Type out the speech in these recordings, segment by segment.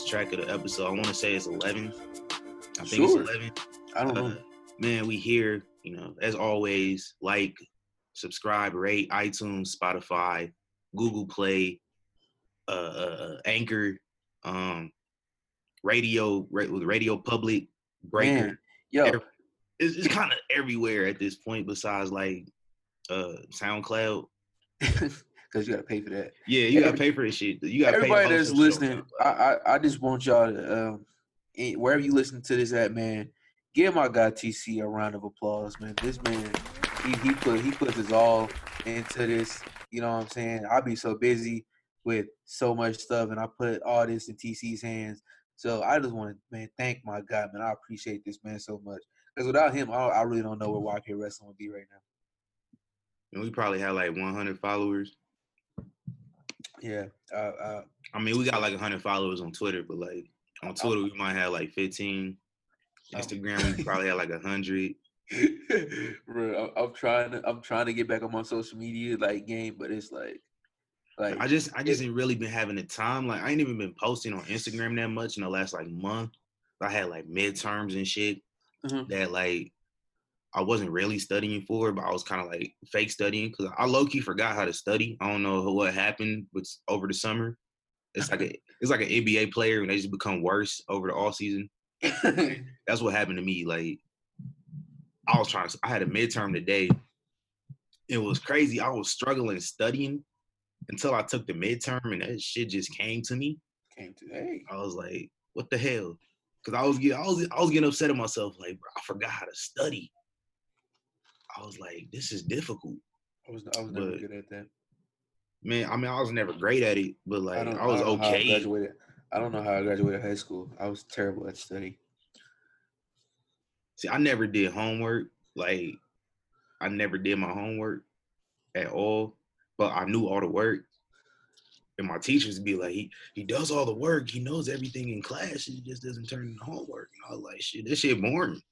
lost track of the episode. I want to say it's 11. I think Sure. it's 11. I don't Uh, know. man, we here, you know, as always, like, subscribe, rate, iTunes, Spotify, Google Play, uh, uh, Anchor, um, radio, Radio Public, Breaker. Man, yo, every- It's, it's kind of everywhere at this point, besides like uh SoundCloud. because you gotta pay for that. Yeah, you gotta pay for this shit. You gotta Everybody pay to that's host your show, listening, I, I I just want y'all to um, eh, wherever you listen to this at, man, give my guy TC a round of applause, man. This man, he he put he puts his all into this. You know what I'm saying? I be so busy with so much stuff, and I put all this in TC's hands. So I just want to, man, thank my guy, man. I appreciate this man so much. Because without him, I, I really don't know where YK Wrestling would be right now. and we probably had like 100 followers. Yeah, uh, uh, I mean, we got like 100 followers on Twitter, but like on Twitter we might have like 15. Oh. Instagram we probably had like 100. Bro, I'm, I'm trying to I'm trying to get back on my social media like game, but it's like like I just I just ain't really been having the time. Like I ain't even been posting on Instagram that much in the last like month. I had like midterms and shit Mhm. that like I wasn't really studying for, but I was kind of like fake studying because I low key forgot how to study. I don't know what happened, but over the summer, it's like a it's like an NBA player and they just become worse over the all season. That's what happened to me. Like I was trying to, I had a midterm today. It was crazy. I was struggling studying until I took the midterm and that shit just came to me. came today. I was like, what the hell? Cause I was getting, I was, I was getting upset at myself. Like, bro, I forgot how to study. I was like, this is difficult, I was I was never good at that. man. I mean, I was never great at it, but like, I, was know how I okay. graduated. I don't know how I graduated high school. I was terrible at study. See, I never did homework. Like, I never did my homework at all, but I knew all the work. And my teachers would be like, he, he does all the work. He knows everything in class. He just doesn't turn into homework. And I was like, shit, this shit boring.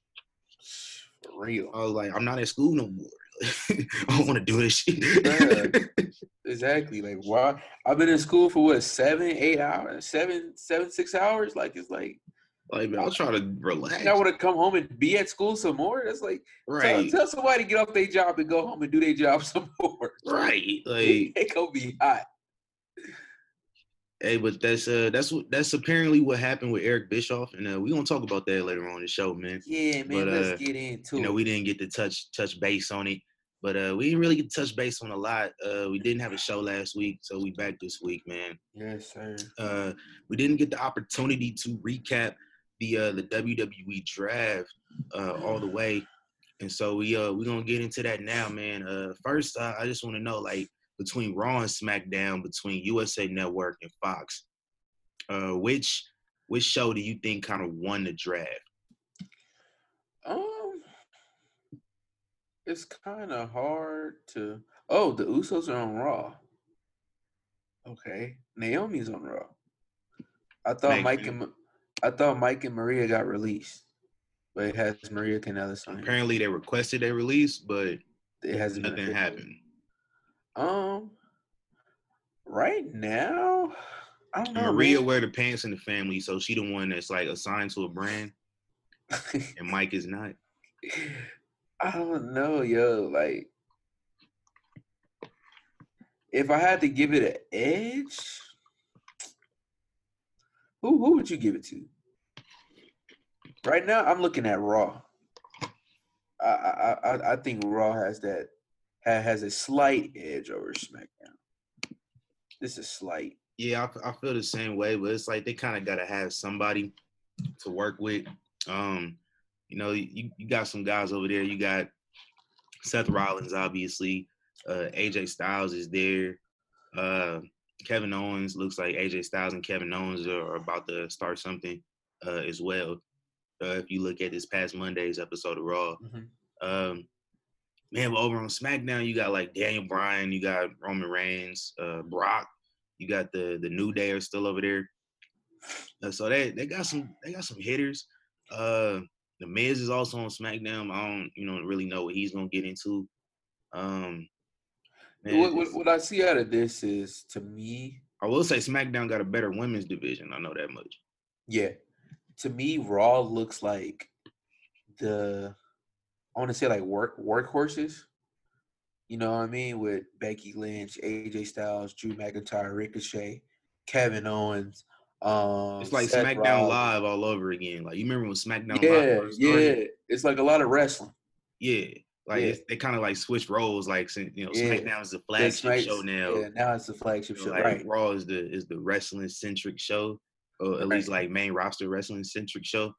Real. I was like, I'm not at school no more. I don't want to do this shit. Bruh. Exactly. Like why I've been in school for what seven, eight hours, seven, seven, six hours. Like it's like like, man, I was trying to relax. I want to come home and be at school some more. That's like tell, Right, tell somebody to get off their job and go home and do their job some more. right. Like, It gonna be hot. Hey, but that's uh, that's what that's apparently what happened with Eric Bischoff, and uh, we gonna talk about that later on in the show, man. Yeah, man. But, uh, let's get into you know, we didn't get to touch touch base on it, but uh, we didn't really get to touch base on a lot. Uh, we didn't have a show last week, so we back this week, man. yes, sir. Uh, we didn't get the opportunity to recap the uh, the WWE draft uh, all the way, and so we uh we gonna get into that now, man. Uh, first, uh, I just want to know, like, between Raw and SmackDown, between USA Network and Fox, uh, which which show do you think kind of won the draft? Um, it's kind of hard to. Oh, the Usos are on Raw. Okay, Naomi's on Raw. I thought Thank Mike you. and I thought Mike and Maria got released, but it has Maria Kanellis on. Apparently, they requested a release, but It hasn't nothing happened. Um, right now, I don't know. Maria man. wear the pants in the family, so she the one that's like assigned to a brand, and Mike is not. I don't know, yo. Like, if I had to give it an edge, who who would you give it to? Right now, I'm looking at Raw. I I I, I think Raw has that ha- has a slight edge over SmackDown. This is slight. Yeah, I, I feel the same way, but it's like they kind of got to have somebody to work with. Um, you know, you, you got some guys over there. You got Seth Rollins, obviously. Uh, AJ Styles is there. Uh, Kevin Owens looks like AJ Styles and Kevin Owens are, are about to start something uh, as well. Uh, if you look at this past Monday's episode of Raw, um, man, but over on SmackDown, you got like Daniel Bryan, you got Roman Reigns, uh, Brock, you got the the New Day are still over there. Uh, so they they got some they got some hitters. Uh, the Miz is also on SmackDown. I don't, you know, really know what he's gonna get into. Um, man, What, what, what I see out of this is, to me, I will say SmackDown got a better women's division. I know that much. yeah, to me, Raw looks like the I want to say like work workhorses. You know what I mean? With Becky Lynch, AJ Styles, Drew McIntyre, Ricochet, Kevin Owens. Um, It's like Seth SmackDown Rollins. Live all over again. Like you remember when SmackDown Live Yeah, yeah. It's like a lot of wrestling. Yeah. Like Yeah. They kind of like switch roles. Like you know, Yeah. SmackDown is the flagship Smack- show now. Yeah, now it's the flagship You show, like right? Raw is the is the wrestling centric show, or at least like main roster wrestling centric show.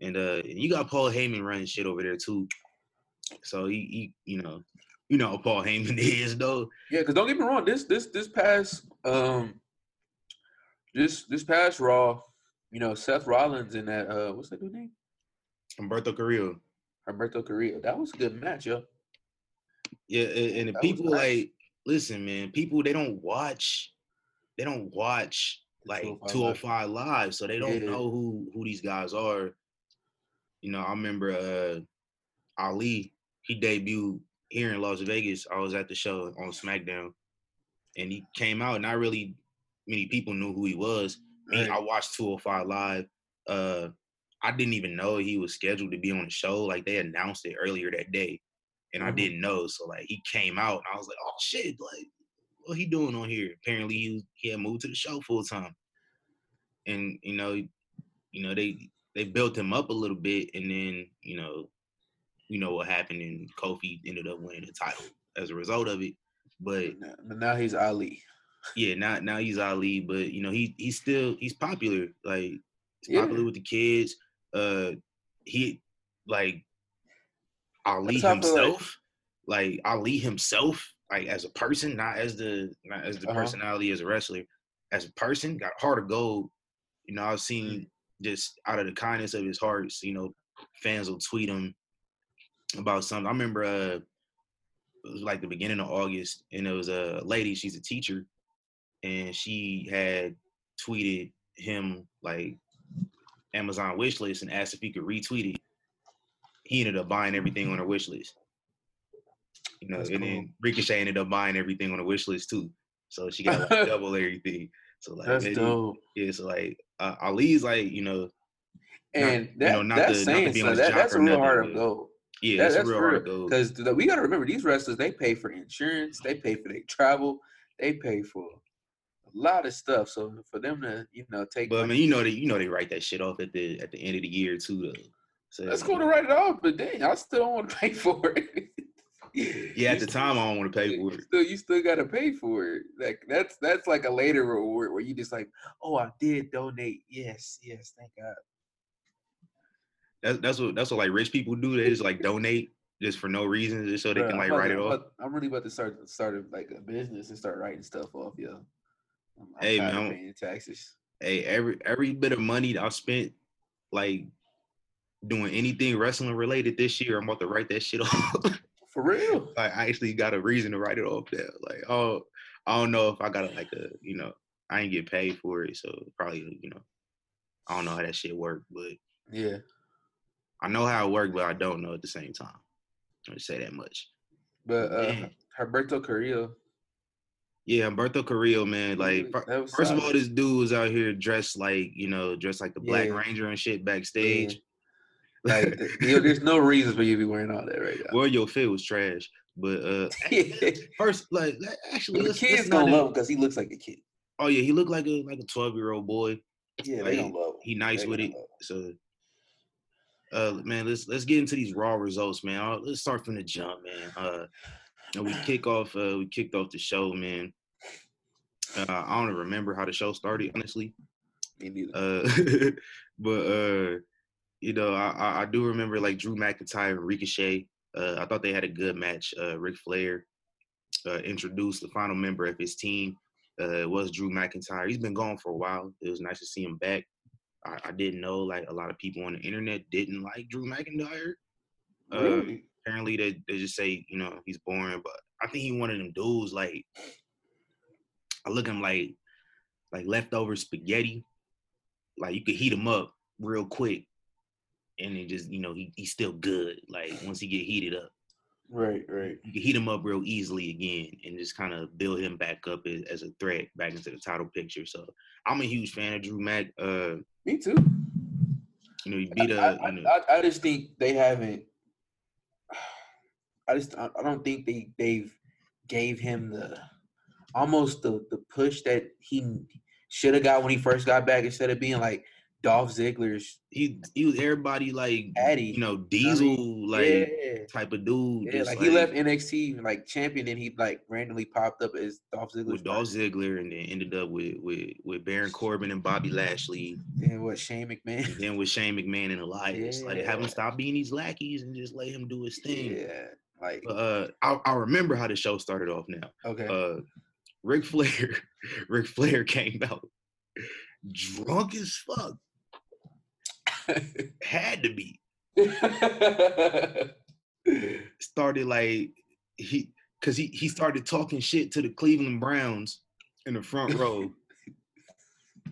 And uh, and you got Paul Heyman running shit over there too. So he, he you know, you know Paul Heyman is though. Yeah, because don't get me wrong, this this this past um this this past Raw, you know, Seth Rollins and that uh what's that dude name? Humberto Carrillo. Humberto Carrillo. That was a good match, yo. Yeah, and, and the people nice. like listen, man. People they don't watch, they don't watch like 205 205 live, so they don't Yeah. know who who these guys are. You know, I remember uh Ali. He debuted here in Las Vegas. I was at the show on SmackDown, and he came out. Not really many people knew who he was. Me, Right. I watched 205 live. Uh, I didn't even know he was scheduled to be on the show. Like they announced it earlier that day, and I Mhm. didn't know. So like he came out, and I was like, "Oh shit! Like, what he doing on here?" Apparently, he he had moved to the show full time, and you know, you know they they built him up a little bit, and then you know, you know what happened, and Kofi ended up winning the title as a result of it. But But now- he's Ali. yeah, now now he's Ali, but you know he he's still he's popular. Like he's Yeah. popular with the kids. Uh, he like Ali That's how I feel like- himself, like Ali himself, like as a person, not as the not as the Uh-huh. personality as a wrestler, as a person, got heart of gold. You know, I've Mm. seen just out of the kindness of his heart, you know, fans will tweet him about something. I remember uh it was like the beginning of August, and it was a lady, she's a teacher, and she had tweeted him like Amazon wish list and asked if he could retweet it. He ended up buying everything on her wish list. You know, That's and cool. then Ricochet ended up buying everything on the wish list too. So she got like double everything. So like That's maybe- dope. yeah, so like uh, Ali's like, you know, And you that, know, not that's to- not to saying be on something. That, that's a real nothing, heart of but- gold. Yeah, That, it's that's real for hard real. to go. Because we got to remember, these wrestlers, they pay for insurance, they pay for their travel, they pay for a lot of stuff. So for them to, you know, take But I mean, you know, they you know they write that shit off at the at the end of the year too, though. So That's you cool to write it off, but dang, I still don't want to pay for it. Yeah, at the time, I don't want to pay for you it. Still, you still got to pay for it. Like that's that's like a later reward where you just like, oh, I did donate. Yes, yes, thank God. That's that's what that's what like rich people do. They just like donate just for no reason, just so they Bruh, can like write to- it off. I'm really about to start start a, like a business and start writing stuff off, yo. I'm, I'm Hey, man, paying taxes. Hey, every every bit of money that I spent, like doing anything wrestling related this year, I'm about to write that shit off. For real. like I actually got a reason to write it off there. Like, oh, I don't know if I got like a, you know, I ain't get paid for it, so probably, you know, I don't know how that shit worked, but Yeah. I know how it worked, but I don't know at the same time. Let me say that much. But uh Man. Herberto Carrillo. Yeah, Humberto Carrillo, man. Like, really- fir- that was first of all, this dude was out here dressed like, you know, dressed like the Black Yeah. Ranger and shit backstage. like th- yo, there's no reason for you to be wearing all that right now. well, your fit was trash, but uh, first, like, like, actually, the kids gonna love him because he looks like a kid. Oh yeah, he looked like a like a twelve year old boy. Yeah, Like, they gonna love him. He nice They with it. So, uh, man, let's let's get into these raw results, man. Uh, let's start from the jump, man. Uh, you know, we kick off. Uh, we kicked off the show, man. Uh, I don't even remember how the show started, honestly. Me neither. Uh, but uh, you know, I, I do remember like Drew McIntyre and Ricochet. Uh, I thought they had a good match. Uh, Ric Flair uh, introduced the final member of his team. Uh, it was Drew McIntyre. He's been gone for a while. It was nice to see him back. I, I didn't know like a lot of people on the internet didn't like Drew McIntyre. Uh, really? apparently they, they just say you know he's boring but i think he one of them dudes like i look at him like like leftover spaghetti like you could heat him up real quick and then just you know he, he's still good. Like once he get heated up, Right, right. you can heat him up real easily again, and just kind of build him back up as, as a threat back into the title picture. So I'm a huge fan of Drew Mack. Uh, Me too. you know, he beat I, a I, you know, I, I just think they haven't. I just I I don't think they they've gave him the almost the the push that he should have got when he first got back instead of being like Dolph Ziggler's he he was everybody like Addy. you know Diesel like yeah, type of dude. yeah. just Like, he left NXT like champion, and he like randomly popped up as Dolph Ziggler. with Dolph Ziggler, and then ended up with with with Baron Corbin and Bobby Lashley, and what Shane McMahon. and then with Shane McMahon and Elias. Like have him stop being these lackeys and just let him do his thing. Yeah, like uh, I I remember how the show started off now. okay. Uh, Ric Flair, Ric Flair came out drunk as fuck. Had to be. started like he because he he started talking shit to the Cleveland Browns in the front row,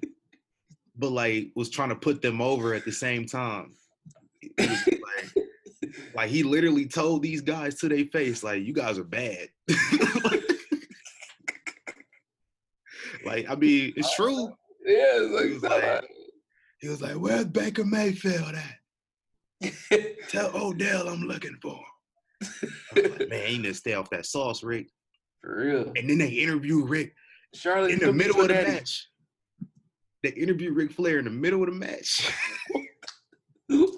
but like was trying to put them over at the same time. Like, like he literally told these guys to their face, like, "You guys are bad." like I mean, it's true. yeah, it's like, like- He was like, "Where's Baker Mayfield at? Tell Odell I'm looking for." him." Like, Man, he need to stay off that sauce, Ric. for real. And then they interview Rick Charlotte in the middle of the Daddy. match. They interview Ric Flair in the middle of the match.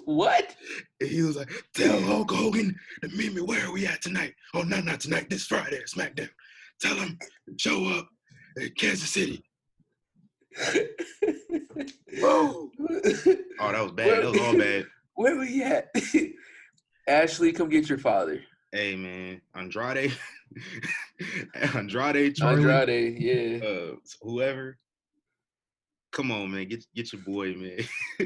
What? And he was like, tell Hulk Hogan to meet me where are we at tonight. Oh, not not tonight, this Friday at SmackDown. Tell him to show up at Kansas City. Oh, that was bad. That was all bad. Where we at? Ashley, come get your father. Hey man, Andrade, Andrade, Charlie, Andrade, yeah. uh, whoever. Come on, man, get get your boy, man.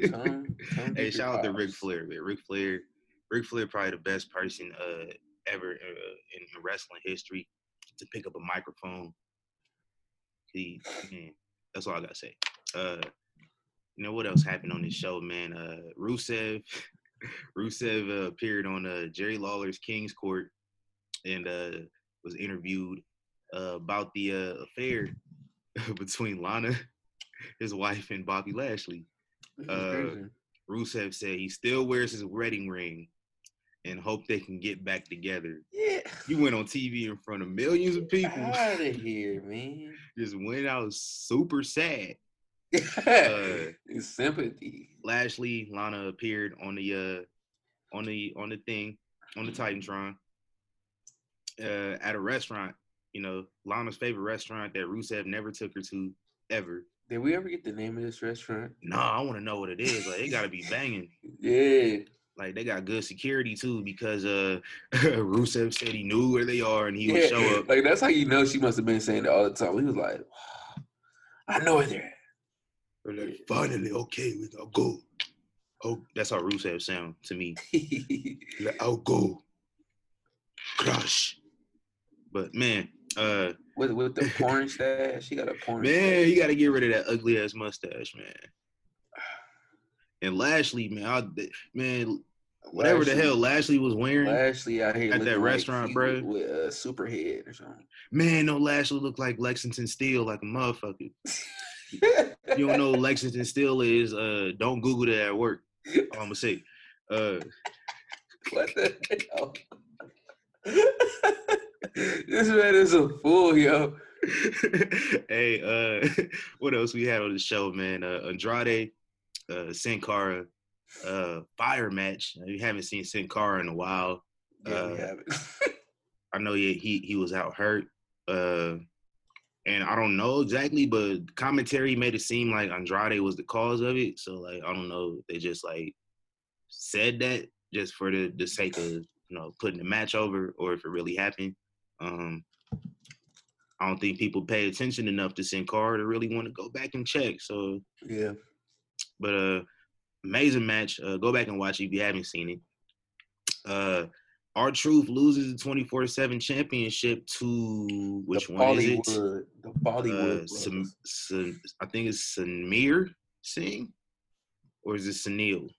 Come, come hey, shout out to Ric. Flair, man. Ric Flair, Ric Flair, probably the best person uh ever uh, in wrestling history to pick up a microphone. He, man, that's all I gotta say. Uh, you know what else happened on this show, man? Uh, Rusev, Rusev uh, appeared on uh, Jerry Lawler's King's Court and uh, was interviewed uh, about the uh, affair between Lana, his wife, and Bobby Lashley. Uh. Rusev said he still wears his wedding ring and hope they can get back together. yeah. He went on TV in front of millions of people. Out of here, man. Just went out super sad. Uh, It's sympathy. Lashley, Lana appeared on the uh on the on the thing on the TitanTron uh at a restaurant. You know, Lana's favorite restaurant that Rusev never took her to ever. Did we ever get the name of this restaurant? Nah, I want to know what it is. Like, it gotta be banging. Yeah. Like they got good security too because uh Rusev said he knew where they are and he would yeah. show up. Like that's how you know she must have been saying it all the time. He was like, I know where they're They're like, Finally, okay, we gotta go. Oh, that's how Rusev sound to me. at. Like, I'll go. Crush. But man, uh with with the porn stash. She got a porn man, stash. you gotta get rid of that ugly ass mustache, man. And Lashley, man, I, man, whatever the hell Lashley was wearing, Lashley out here at that looking like restaurant, he with a superhead or something. man, no Lashley looked like Lexington Steele, like a motherfucker. You don't know Lexington Steele is, uh, don't Google that at work. I'm gonna say. Uh, what the hell? this man is a fool, yo. hey, uh, what else we had on the show, man? Uh, Andrade, uh, Sin Cara, uh, fire match. You haven't seen Sin Cara in a while. Yeah, we Uh, have it. I know he he, he was out hurt. Uh, and I don't know exactly, but commentary made it seem like Andrade was the cause of it. So like I don't know, they just like said that just for the, the sake of you know putting the match over, or if it really happened. Um, I don't think people pay attention enough to Sin Cara to really want to go back and check. So, yeah. but uh, amazing match. Uh, go back and watch it if you haven't seen it. Uh, R-Truth loses the twenty four seven championship to which the one is it? Bollywood, The Bollywood. Uh, Sam, brothers. Sam, I think it's Samir Singh, or is it Sunil?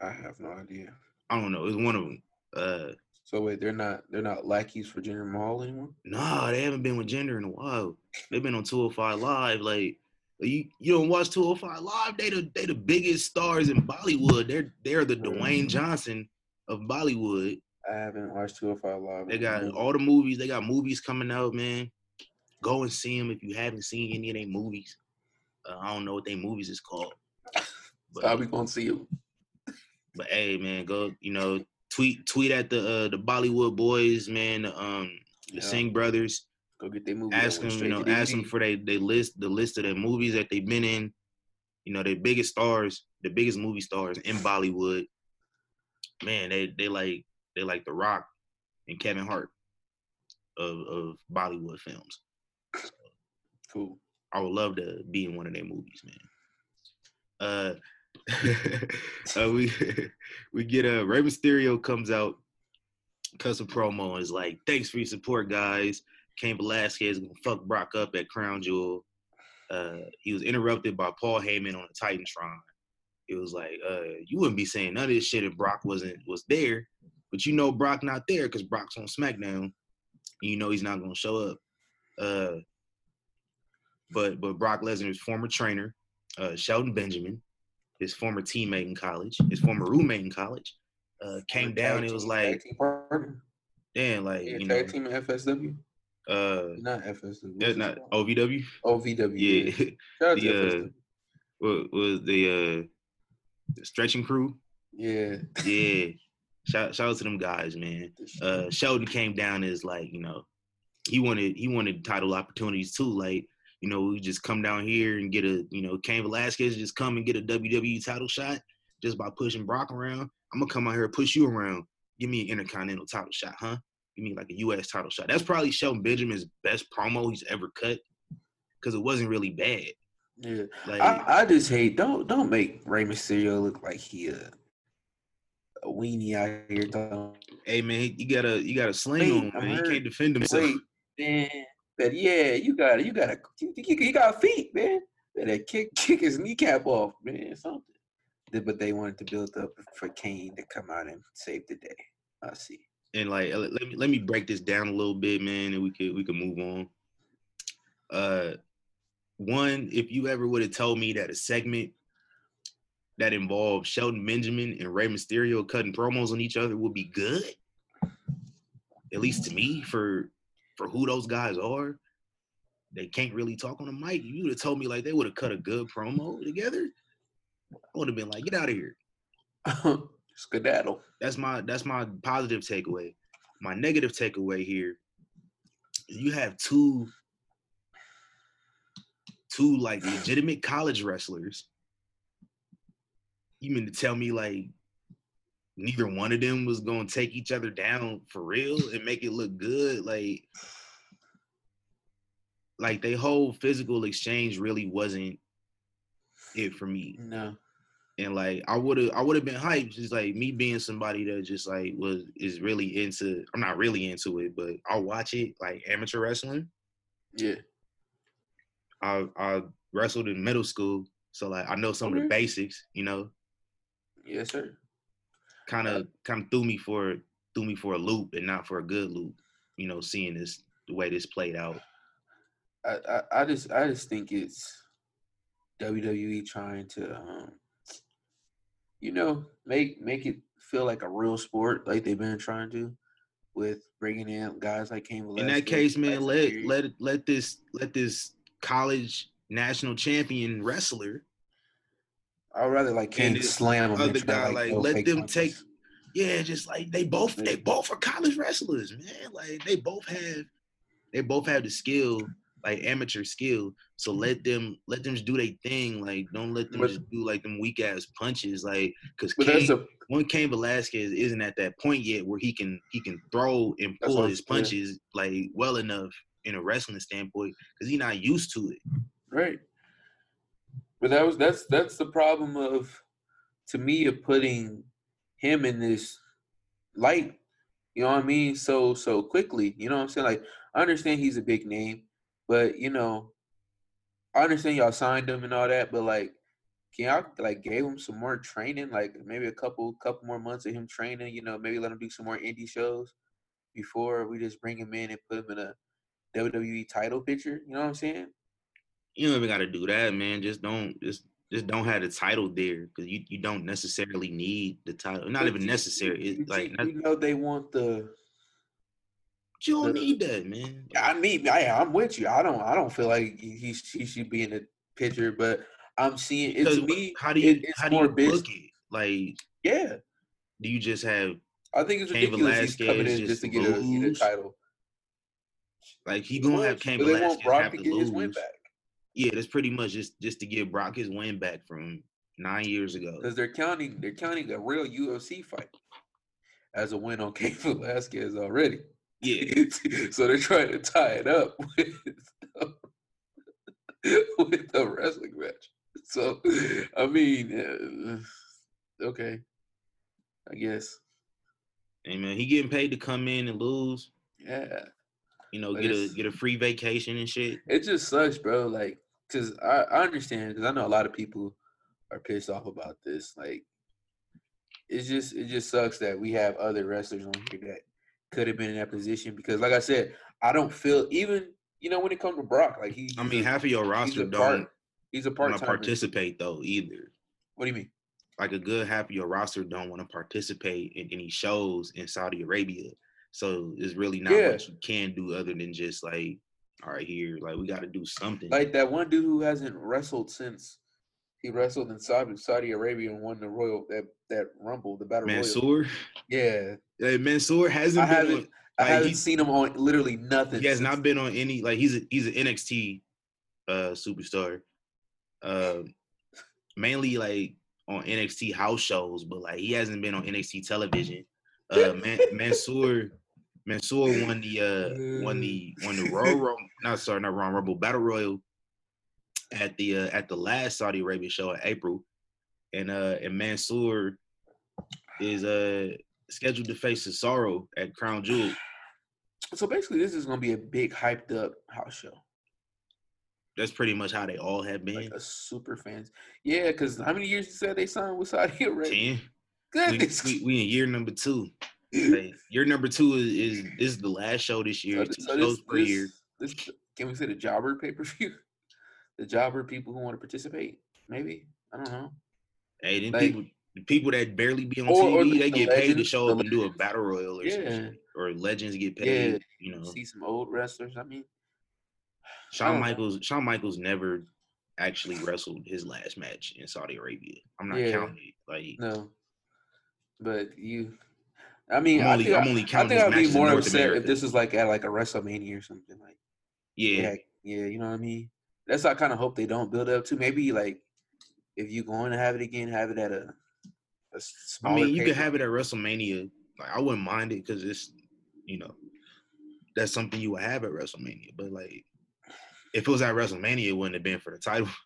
I have no idea. I don't know. It's one of them. Uh, So wait, they're not they're not lackeys for Jinder Mahal anymore. nah, they haven't been with Jinder in a while. They've been on 205 Live. Like you, you don't watch 205 Live. They the they the biggest stars in Bollywood. They're they're the Dwayne Johnson of Bollywood. I haven't watched 205 Live. They got all the movies. They got movies coming out, man. Go and see them if you haven't seen any of their movies. Uh, I don't know what their movies is called. So I'll be going to see you. But hey, man, go you know tweet tweet at the uh, the Bollywood boys, man. The, um, the Yeah. Singh brothers. Go get their movie. Ask them, you know, ask them for they they list the list of their movies that they've been in. You know, their biggest stars, the biggest movie stars in Bollywood. Man, they they like they like The Rock and Kevin Hart of of Bollywood films. Cool. I would love to be in one of their movies, man. Uh, uh we we get a Rey Mysterio comes out, cuts a promo is like, "Thanks for your support, guys." Cain Velasquez gonna fuck Brock up at Crown Jewel. Uh, he was interrupted by Paul Heyman on the TitanTron. It was like, uh, you wouldn't be saying none of this shit if Brock wasn't was there, but you know Brock not there because Brock's on SmackDown. You know he's not gonna show up. Uh, but but Brock Lesnar's former trainer, uh, Shelton Benjamin, his former teammate in college, his former roommate in college, uh, came down. It was like, damn, like Yeah, you know, team at FSW. Uh, Not FSW. it not? OVW. OVW. Yeah, Shout out to the, uh, what was the uh, stretching crew? Yeah. Yeah, shout shout out to them guys, man. uh Shelton came down as like, you know, he wanted he wanted title opportunities too. Like, you know, we just come down here and get a, you know, Cain Velasquez just come and get a WWE title shot just by pushing Brock around. I'm gonna come out here and push you around. Give me an intercontinental title shot, huh? Give me like a US title shot. That's probably Shelton Benjamin's best promo he's ever cut. Cause it wasn't really bad. Yeah. Like I, I just hate don't don't make Rey Mysterio look like he a, a weenie out here. Don't hey man, you gotta you gotta sling him, man. He can't defend himself. wait, man. But yeah, you got it. You got to you, you, you got feet, man. Better kick kick his kneecap off, man. Something. But they wanted to build up for Cain to come out and save the day. I see. And like let me let me break this down a little bit, man, and we could we could move on. Uh, one, if you ever would have told me that a segment that involved Shelton Benjamin and Rey Mysterio cutting promos on each other would be good, at least to me for for who those guys are, they can't really talk on the mic. You would have told me like they would have cut a good promo together. I would have been like, get out of here. Skedaddle. That's my that's my positive takeaway. My negative takeaway here, you have two two like legitimate college wrestlers. You mean to tell me like neither one of them was gonna take each other down for real and make it look good? Like like they whole physical exchange really wasn't it for me No. And like I would have I would have been hyped just like me being somebody that just like was is really into I'm not really into it but I'll watch it like amateur wrestling Yeah. I I wrestled in middle school so like I know some of the basics you know Yes, sir. kind of kind of threw me for threw me for a loop and not for a good loop you know seeing this the way this played out I, I, I just I just think it's WWE trying to um you know make make it feel like a real sport like they've been trying to with bringing in guys like Cain in that case man let let let this let this college national champion wrestler I'd rather like Cain slam him other guy, like, throw let them punches. take- Yeah, just like they both they both are college wrestlers, man. Like they both have they both have the skill, like amateur skill. So mm-hmm. let them let them just do their thing. Like don't let them But- just do like them weak ass punches. Like because But that's Cain, a one Cain Velasquez isn't at that point yet where he can he can throw and pull his punches like well enough in a wrestling standpoint because he's not used to it. Right. But that was that's that's the problem of to me of putting him in this light, you know what I mean? So so quickly. You know what I'm saying? Like I understand he's a big name, but you know, I understand y'all signed him and all that, but like can y'all like gave him some more training, like maybe a couple couple more months of him training, you know, maybe let him do some more indie shows before we just bring him in and put him in a WWE title picture. You know what I'm saying? You don't even got to do that, man. Just don't just just don't have the title there because you, you don't necessarily need the title. Not even necessary. It's like you, you know they want the. You don't uh, need that, man. I mean, I, I'm with you. I don't. I don't feel like he he should be in the picture, but I'm seeing it to me. How do you it, how do you book it? Like, yeah. Do you just have? I think it's ridiculous. He's coming in just, just to get a, get a, title. Like he gonna have Cain Velasquez have to lose. win back. Yeah, that's pretty much just just to give Brock his win back from nine years ago. Because they're counting they're counting a real UFC fight as a win on Cain Velasquez already. Yeah. so they're trying to tie it up with with a wrestling match. So I mean, uh, okay, I guess. Hey man, he getting paid to come in and lose. Yeah. You know, but get a get a free vacation and shit. It just sucks, bro. Like because I, I understand because I know a lot of people are pissed off about this. Like, it's just it just sucks that we have other wrestlers on here that could have been in that position because, like I said, I don't feel even you know when it comes to Brock, like he. I mean, half of your roster don't. Part, he's a part want to participate though either. What do you mean? Like a good half of your roster don't want to participate in any shows in Saudi Arabia. So it's really not yeah. what you can do other than just like all right, here, like we got to do something. Like that one dude who hasn't wrestled since he wrestled in Saudi, Saudi Arabia and won the Royal that that Rumble, the Battle Mansoor. Royal. Yeah, yeah Mansoor hasn't. I haven't. On, I haven't seen him on literally nothing. He has not been on any. Like he's a, he's an NXT uh superstar. Uh, mainly like on NXT house shows, but like he hasn't been on NXT television. Uh, Man- Mansoor Mansoor won the uh won the won the Royal Rumble, not sorry, not Royal Rumble Battle Royal at the uh, at the last Saudi Arabia show in April, and uh and Mansoor is uh scheduled to face Cesaro at Crown Jewel. So basically, this is gonna be a big hyped up house show. That's pretty much how they all have been. Like super fans, yeah. Because how many years you said they signed with Saudi Arabia? Ten. Goodness. We, we, we in year number two. Like, your number two is, is this is the last show this year. So, two so shows this, this, year. This, can we say the jobber pay per view? The jobber people who want to participate, maybe I don't know. Hey, then like, people people that barely be on or, TV, or the, they get legends, paid to show up and do a battle royal or yeah. something. Or legends get paid. Yeah. You know, see some old wrestlers. I mean, Shawn Michaels. Shawn Michaels never actually wrestled his last match in Saudi Arabia. I'm not yeah. counting it. Like no, but you I mean, I'm only, I am only counting. I think I'd be more upset America. if this was like at like a WrestleMania or something like. Yeah. yeah, yeah, you know what I mean. That's I kind of hope they don't build up to. Maybe like if you're going to have it again, have it at a. a I mean, you could have it at WrestleMania. Like I wouldn't mind it because it's, you know, that's something you would have at WrestleMania. But like, if it was at WrestleMania, it wouldn't have been for the title.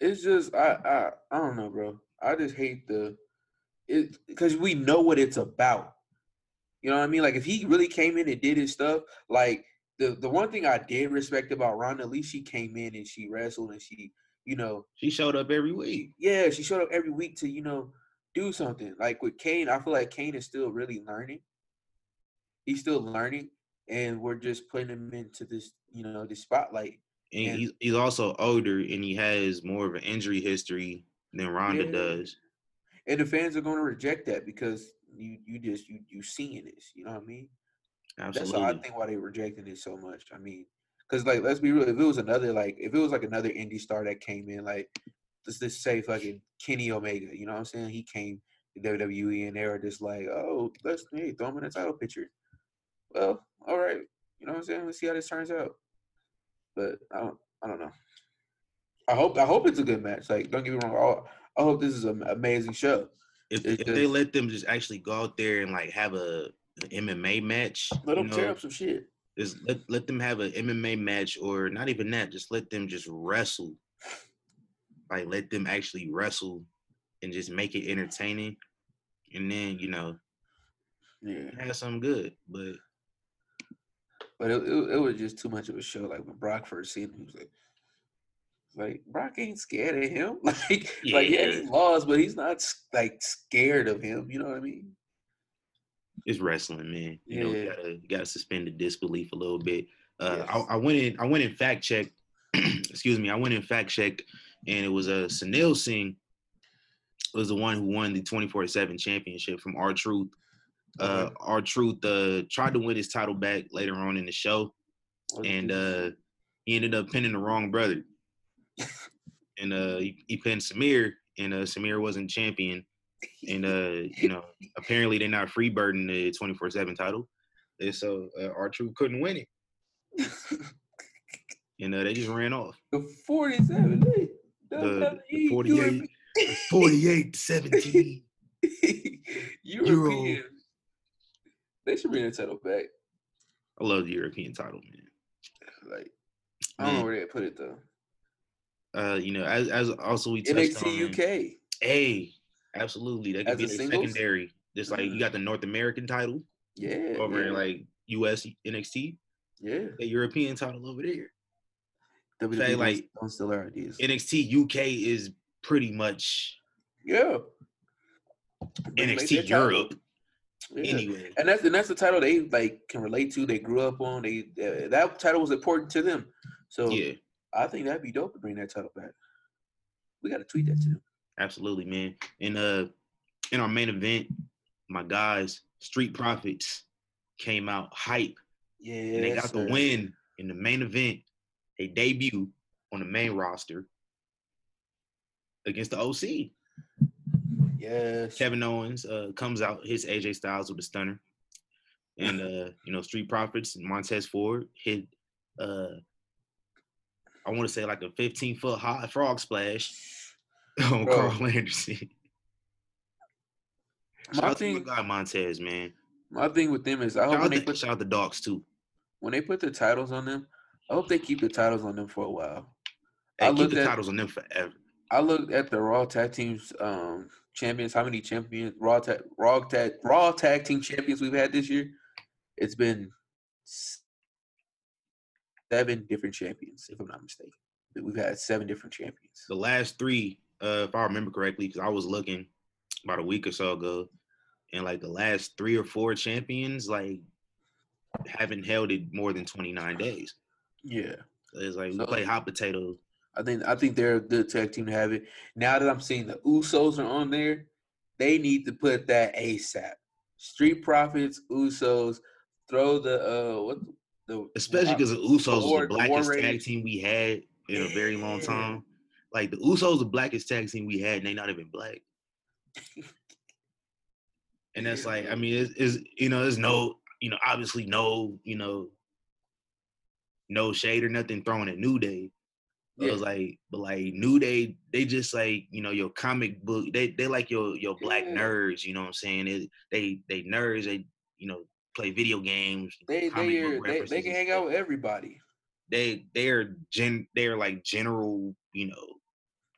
It's just I I I don't know, bro. I just hate the it because we know what it's about. You know what I mean? Like if he really came in and did his stuff, like the the one thing I did respect about Ronda, at least she came in and she wrestled and she, you know, she showed up every week. Yeah, she showed up every week to you know do something. Like with Cain, I feel like Cain is still really learning. He's still learning, and we're just putting him into this, you know, this spotlight. And, and he's he's also older, and he has more of an injury history than Ronda yeah. does and the fans are going to reject that because you you just you you seeing this. You know what I mean? Absolutely. That's why I think why they rejecting it so much. I mean, because like let's be real, if it was another like if it was like another indie star that came in, like let's just say fucking Kenny Omega, you know what I'm saying? He came to WWE and they were just like, oh, let's hey, throw him in a title picture. Well, all right, you know what I'm saying? Let's see how this turns out. But I don't, I don't know. I hope I hope it's a good match. Like, don't get me wrong. I hope this is an amazing show. If, if just, they let them just actually go out there and like have a MMA match, let them know, tear up some shit. Just let let them have an MMA match, or not even that. Just let them just wrestle. Like let them actually wrestle, and just make it entertaining, and then you know, yeah, have something good. But but it, it, it was just too much of a show. Like when Brock first seen him, he was like, Like Brock ain't scared of him. Like, yeah. like yeah, he lost, but he's not like scared of him. You know what I mean? It's wrestling, man. You yeah. know, you gotta you gotta suspend the disbelief a little bit. Uh, yes. I, I, went in. I went in fact check. excuse me. I went in fact check, and it was a uh, Sunil Singh was the one who won the 24/7 championship from R-Truth. Uh, R-Truth uh, tried to win his title back later on in the show, and uh, he ended up pinning the wrong brother. and uh, he, he pinned Samir, and uh, Samir wasn't champion. And uh, you know, apparently they're not freebirding the 24/7 title, and so uh, R-Truth couldn't win it. and uh, they just ran off. The 47, the, the 48, 48 17. European. Euro. They should bring the title back. I love the European title, man. Like, I don't man. know where they put it though. Uh, you know, as as also we touched NXT on, UK. Hey, absolutely. They could be the secondary. Just like you got the North American title. Yeah. Over yeah. in like US NXT. Yeah. The European title over there. WWE Say, like don't steal our ideas. NXT UK is pretty much yeah. NXT Europe. Yeah. Anyway, and that's and that's the title they like can relate to. They grew up on. They uh, that title was important to them. So yeah, I think that'd be dope to bring that title back. We got to tweet that too. Absolutely, man. And uh, in our main event, my guys, Street Profits, came out hype. Yeah, and they got sir. the win in the main event. They debut on the main roster against the OC. Yes. Kevin Owens uh, comes out, hits AJ Styles with a stunner. And uh, you know, Street Profits and Montez Ford hit uh I want to say like a 15 foot high frog splash on Bro. Karl Anderson. My shout thing, out to my guy Montez, man. My thing with them is I hope when they put shout out the dogs too. When they put the titles on them, I hope they keep the titles on them for a while. Hey, I keep the at, titles on them forever. I looked at the Raw Tag Teams um, champions. How many champions Raw tag Raw tag Raw Tag Team champions we've had this year? It's been seven different champions, if I'm not mistaken. We've had seven different champions. The last three, uh, if I remember correctly, because I was looking about a week or so ago, and like the last three or four champions, like haven't held it more than 29 days. Yeah. It's like so, we play hot potato. I think I think they're a good tag team to have it. Now that I'm seeing the Usos are on there, they need to put that ASAP. Street Profits, Usos, throw the uh what the especially because the Usos was the blackest the tag team we had in a very long time. Like the Usos, the blackest tag team we had, and they not even black. and that's like, I mean, it's, it's you know, there's no, you know, obviously no, you know, no shade or nothing thrown at New Day. Yeah. It was like, but like New Day, they just like you know your comic book. They they like your your black yeah. nerds. You know what I'm saying? It, they they nerds. They you know play video games. They they are, they, they can hang out with everybody. They they're gen they're like general you know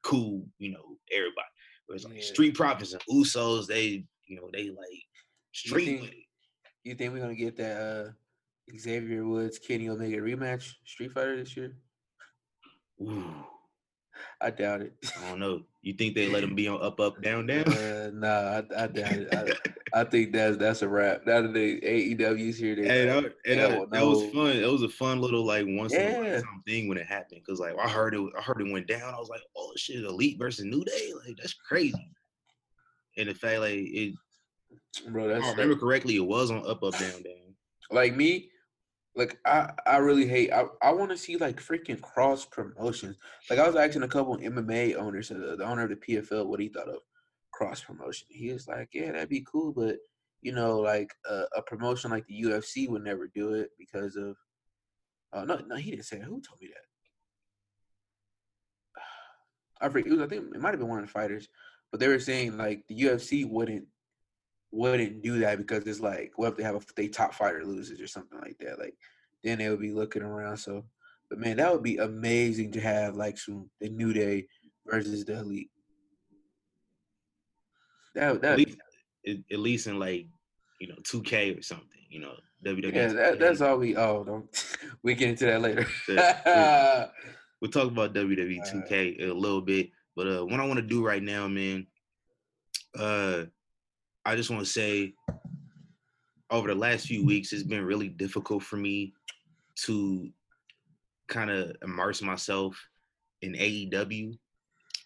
cool you know everybody. Whereas like yeah. Street Profits and Usos, they you know they like street. You think, you think we're gonna get that uh, Xavier Woods Kenny Omega rematch Street Fighter this year? Ooh. I doubt it. I don't know. You think they let him be on up, up, down, down? Uh, nah, I, I doubt it. I, I, think that's that's a wrap. Now that the AEW's here, they, hey, that, that, that was fun. It was a fun little like once yeah. in a lifetime thing when it happened. Cause like I heard it, I heard it went down. I was like, oh shit, Elite versus New Day, like that's crazy. And the fact like it, bro, that's I remember correctly, it was on up, up, down, down. Like me, like I, I really hate. I, I want to see like freaking cross promotions. Like I was asking a couple MMA owners, uh, the owner of the PFL, what he thought of cross promotion. He was like, "Yeah, that'd be cool, but you know, like uh, a promotion like the UFC would never do it because of." Uh, no, no, he didn't say that. Who told me that? I forget. Was, I think it might have been one of the fighters, but they were saying like the UFC wouldn't wouldn't do that because it's like, what if they have a they top fighter loses or something like that? Like, then they would be looking around. So, but man, that would be amazing to have like some the New Day versus the Elite. That that at least, at least in like you know 2K or something. You know, WWE. Yeah, that, that's all we. Oh, don't we get into that later. we'll talk about WWE 2K a little bit. But uh, what I want to do right now, man, uh, I just want to say, over the last few weeks, it's been really difficult for me to kind of immerse myself in AEW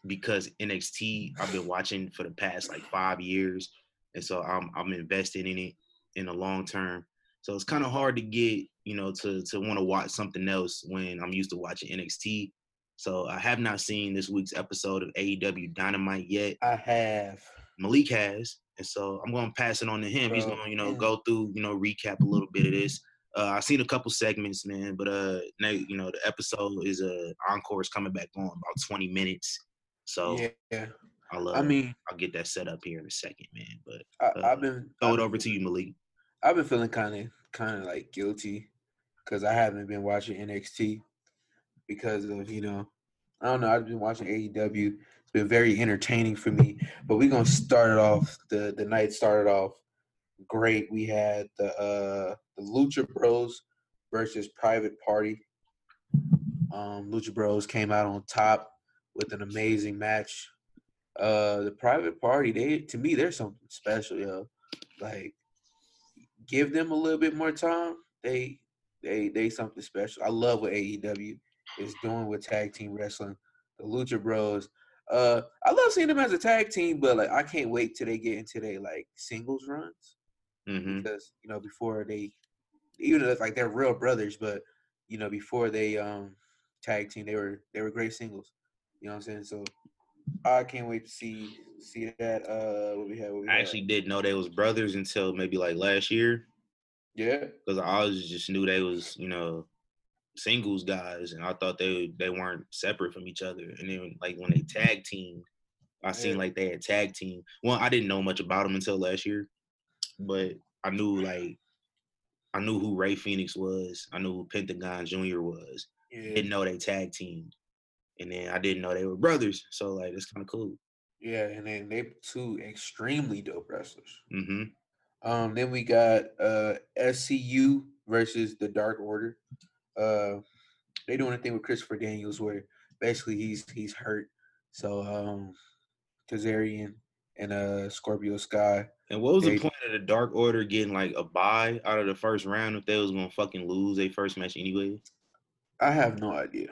because NXT I've been watching for the past like five years, and so I'm I'm invested in it in the long term. So it's kind of hard to get you know to to want to watch something else when I'm used to watching NXT. So I have not seen this week's episode of AEW Dynamite yet. I have. Malik has, and so I'm going to pass it on to him. Bro, He's going to you know yeah. go through you know recap a little bit of this. Uh, I've seen a couple segments, man, but uh, now you know the episode is a uh, encore is coming back on about 20 minutes. So yeah, I'll. Uh, I mean, I'll get that set up here in a second, man. But uh, I, have been throw I've it over to you, Malik. I've been feeling kind of kind of like guilty because I haven't been watching NXT because of you know I don't know I've been watching AEW. It's been very entertaining for me. But we're gonna start it off. The the night started off great. We had the uh the Lucha Bros versus Private Party. Um, Lucha Bros came out on top with an amazing match. Uh, the Private Party, they to me, they're something special, yo. Like, give them a little bit more time. They, they, they something special. I love what AEW is doing with tag team wrestling. The Lucha Bros. Uh, I love seeing them as a tag team, but like I can't wait till they get into their like singles runs mm-hmm. because you know before they, even if like they're real brothers, but you know before they um tag team, they were they were great singles. You know what I'm saying? So I can't wait to see see that. Uh, what we had. What we I had. actually didn't know they was brothers until maybe like last year. Yeah. Because I always just knew they was you know singles guys, and I thought they they weren't separate from each other. And then like when they tag team, I seen like they had tag team. Well, I didn't know much about them until last year, but I knew like I knew who Rey Fénix was. I knew who Pentagon Junior was. Yeah. Didn't know they tag team and then I didn't know they were brothers. So like it's kind of cool. Yeah, and then they two extremely dope wrestlers. Mm-hmm. Um, then we got uh SCU versus the Dark Order. Uh, they doing a thing with Christopher Daniels where basically he's he's hurt. So um, Kazarian and uh Scorpio Sky. And what was they, the point of the Dark Order getting like a bye out of the first round if they was gonna fucking lose their first match anyway? I have no idea.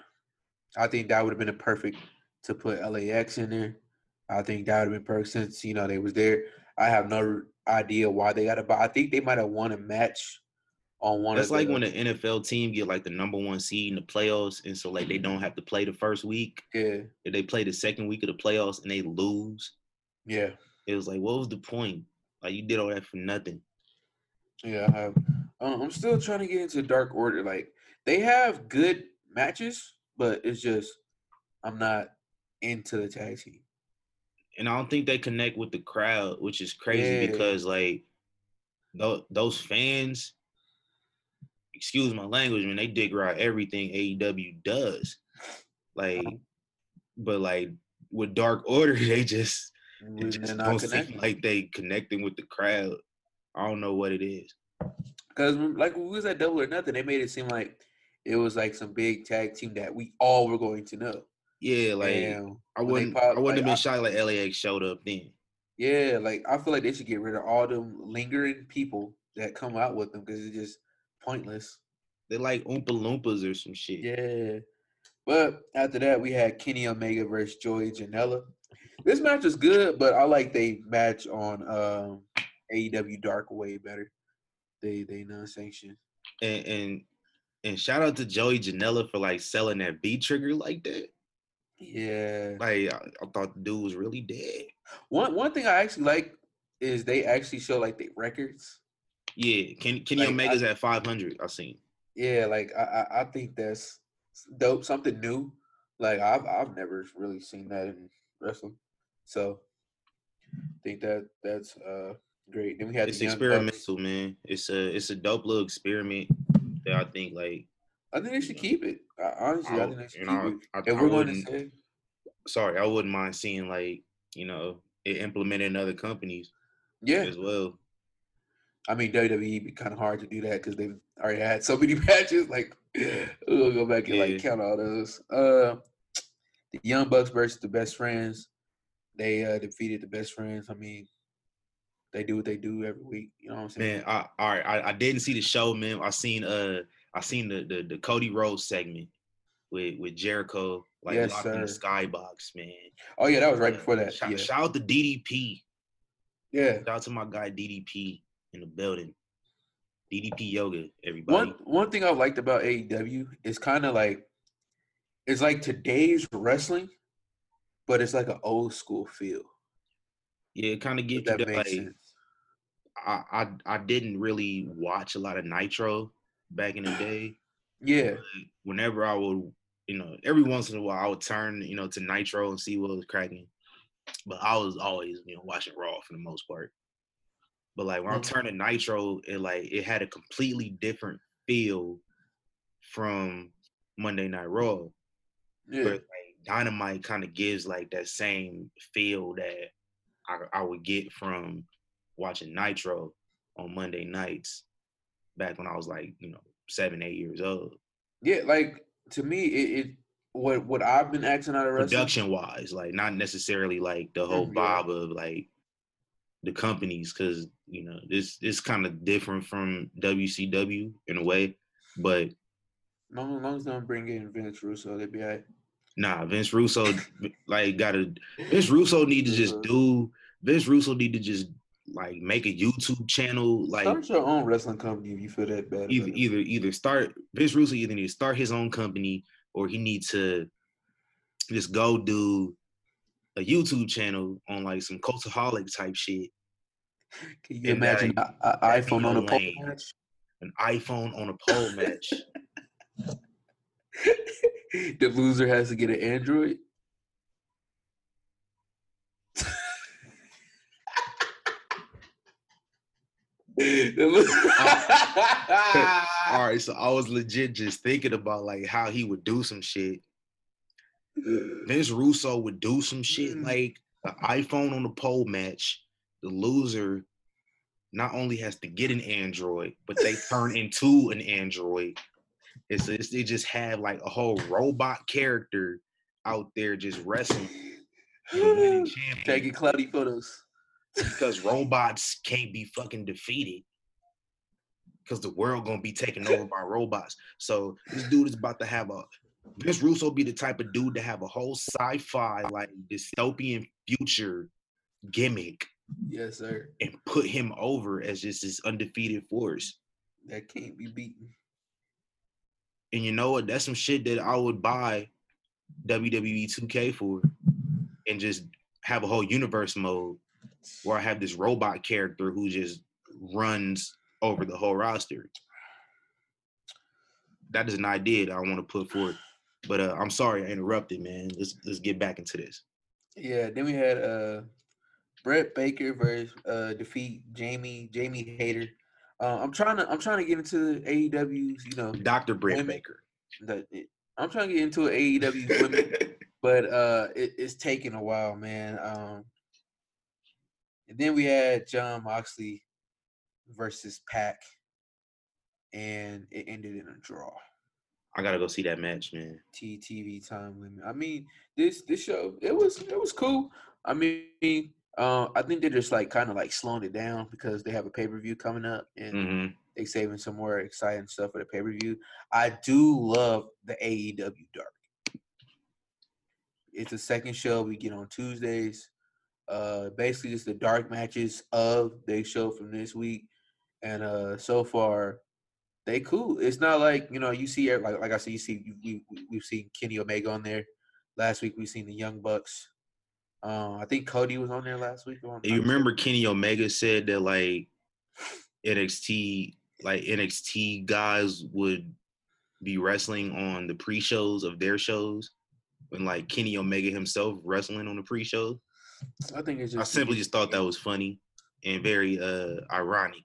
I think that would have been a perfect to put LAX in there. I think that would have been perfect since you know they was there. I have no idea why they got a but I think they might have won a match on one. That's like the, when the NFL team get like the number one seed in the playoffs, and so like they don't have to play the first week. Yeah. If they play the second week of the playoffs and they lose. Yeah. It was like, what was the point? Like you did all that for nothing. Yeah, I have. Um, I'm still trying to get into Dark Order. Like they have good matches, but it's just I'm not into the tag team. And I don't think they connect with the crowd, which is crazy yeah. because like th- those fans, excuse my language, man, they dig right everything AEW does. Like, but like with Dark Order, they just it mm, just don't seem like they connecting with the crowd. I don't know what it is. Because mm, like we was at Double or Nothing, they made it seem like it was like some big tag team that we all were going to know. Yeah, like and I wouldn't I wouldn't like, have been shocked like LAX showed up then. Yeah, like I feel like they should get rid of all them lingering people that come out with them because it just pointless. They're like Oompa Loompas or some shit. Yeah. But after that, we had Kenny Omega versus Joey Janela. This match was good, but I like they match on um, AEW Dark way better. They they non-sanctioned. And, and and shout out to Joey Janela for like selling that V-Trigger like that. Yeah. Like I, I, thought the dude was really dead. One one thing I actually like is they actually show like the records. Yeah, Kenny, Kenny like, Omega's I, at five hundred. I've seen. Yeah, like I I think that's dope, something new. Like I've I've never really seen that in wrestling, so I think that that's uh great. Then we had it's experimental, man. It's a it's a dope little experiment that I think like I think they should keep it. Honestly, I, I think they should keep know, it. I, we're going to say, sorry, I wouldn't mind seeing like you know it implemented in other companies. Yeah, as well. I mean, WWE be kind of hard to do that because they've already had so many matches. Like, we'll go back and Yeah. like count all those. Uh, the Young Bucks versus the Best Friends. They uh, defeated the Best Friends. I mean, they do what they do every week. You know what I'm saying? Man, I, all right, I, I didn't see the show, man. I seen uh, I seen the the, the Cody Rhodes segment with with Jericho, like Yes, locked in the skybox, man. Oh yeah, that was right Uh, before that. Shout, yeah, shout out to DDP. yeah. Shout out to my guy DDP in the building. DDP Yoga, everybody. One one thing I liked about AEW is kind of like it's like today's wrestling, but it's like an old school feel. Yeah, it kind of gives you that that. makes Like, sense. I, I I didn't really watch a lot of Nitro back in the day. Yeah, Whenever I would, you know, every once in a while I would turn, you know, to Nitro and see what was cracking. But I was always, you know, watching Raw for the most part. But like when I'm turning Nitro, it like it had a completely different feel from Monday Night Raw. yeah, Where like Dynamite kind of gives like that same feel that I, I would get from watching Nitro on Monday nights back when I was like, you know, seven, eight years old. yeah. Like to me, it, it what what I've been acting out of wrestling. Production wise, like not necessarily like the whole Mm, yeah. vibe of like the companies, because you know, this this kind of different from WCW in a way. But as long as they don't bring in Vince Russo, they'll be alright. nah, Vince Russo like gotta Vince Russo need to just Uh, do Vince Russo need to just like make a YouTube channel like Start your own wrestling company if you feel that bad. either either either start Vince Russo either need to start his own company or he needs to just go do a YouTube channel on like some cultaholic type shit, Can you and imagine an iPhone on a pole lane. match? an iPhone on a pole match. the loser has to get an Android. All right, so I was legit just thinking about like how he would do some shit. Vince Russo would do some shit Mm. like an iPhone on the pole match. The loser not only has to get an Android, but they turn into an Android. It's, it's they just have like a whole robot character out there just wrestling and winning champion Taking cloudy photos. because robots can't be fucking defeated because the world gonna be taken over by robots. So this dude is about to have a Vince Russo be the type of dude to have a whole sci-fi like dystopian future gimmick Yes, sir. and put him over as just this undefeated force. That can't be beaten. And you know what? That's some shit that I would buy WWE 2K for and just have a whole universe mode where I have this robot character who just runs over the whole roster. That is an idea that I want to put forward. But uh, I'm sorry I interrupted, man. Let's let's get back into this. Yeah, then we had uh Britt Baker versus uh defeat Jamie Jamie Hayter. Uh, I'm trying to I'm trying to get into AEW's, you know, Dr. Britt Women- Baker. the, it- I'm trying to get into AEW's women, but uh it, it's taking a while, man. Um and then we had Jon Moxley versus PAC, and it ended in a draw. I gotta go see that match, man. TTV time limit. I mean, this this show it was it was cool. I mean, uh, I think they're just like kind of like slowing it down because they have a pay per view coming up and hmm they saving some more exciting stuff for the pay per view. I do love the AEW Dark. It's the second show we get on Tuesdays. Uh, basically, just the dark matches of they show from this week, and uh, so far they cool. It's not like you know you see like like I said you see we we we've seen Kenny Omega on there. Last week we've seen the Young Bucks. Uh, I think Cody was on there last week. You remember Kenny Omega said that like NXT, like NXT guys would be wrestling on the pre-shows of their shows, and like Kenny Omega himself wrestling on the pre-show. I think it's just. I simply just thought that was funny and very uh ironic.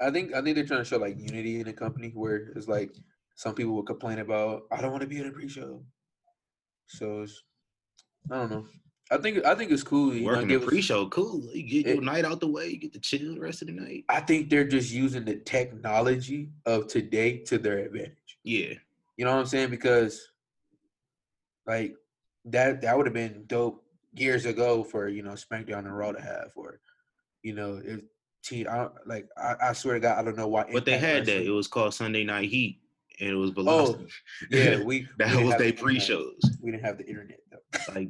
I think I think they're trying to show like unity in the company where it's like some people will complain about I don't want to be in a pre-show. So it's, I don't know. I think I think it's cool. You Working know, the pre-show, cool. You get It- your night out the way, you get to chill the rest of the night. I think they're just using the technology of today to their advantage. Yeah, You know what I'm saying? Because like that that would have been dope years ago for you know SmackDown and Raw to have, or you know if T I don't like I, I swear to God I don't know why. but they had that. It was called Sunday Night Heat, and it was oh, Velocity. yeah, we we that didn't was have their pre-shows. We didn't have the internet though. Like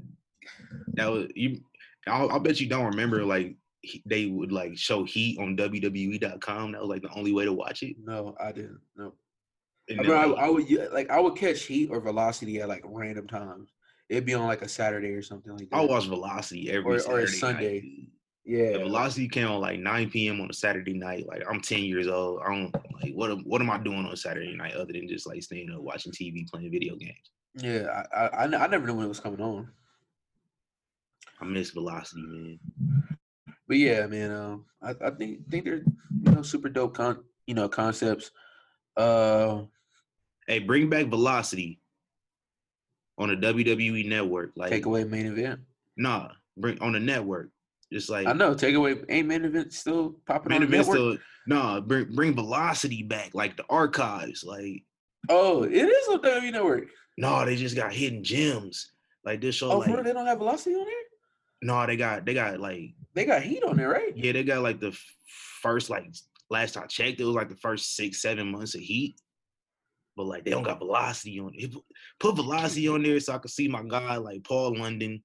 that was you. I'll, I'll bet you don't remember like he- they would like show Heat on WWE.com. That was like the only way to watch it. No, I didn't. No. And I, mean, I, like, I would yeah, like I would catch Heat or Velocity at like random times. It'd be on like a Saturday or something like that. I watch Velocity every Or- or a Sunday. Night. Yeah. The Velocity came on like 9 p.m. on a Saturday night. Like I'm 10 years old. I don't like what am- what am I doing on a Saturday night other than just like staying up watching TV, playing video games. Yeah, I I never knew when it was coming on. I miss Velocity, man. But yeah, man, um, I, I think think they're you know super dope con you know concepts. Uh, Hey, bring back Velocity on the WWE network. Like takeaway main event. nah, bring on the network. Just like I know takeaway ain't main event still popping main on event still nah, bring bring Velocity back, like the archives. Like oh, it is on WWE network. no, they just got hidden gems. Like this show, Oh, like they don't have velocity on there. no, they got they got like They got heat on there, right? Yeah, they got like the first like last I checked, it was like the first six seven months of Heat, but like they don't got velocity on it. Put velocity on there so I could see my guy like Paul London.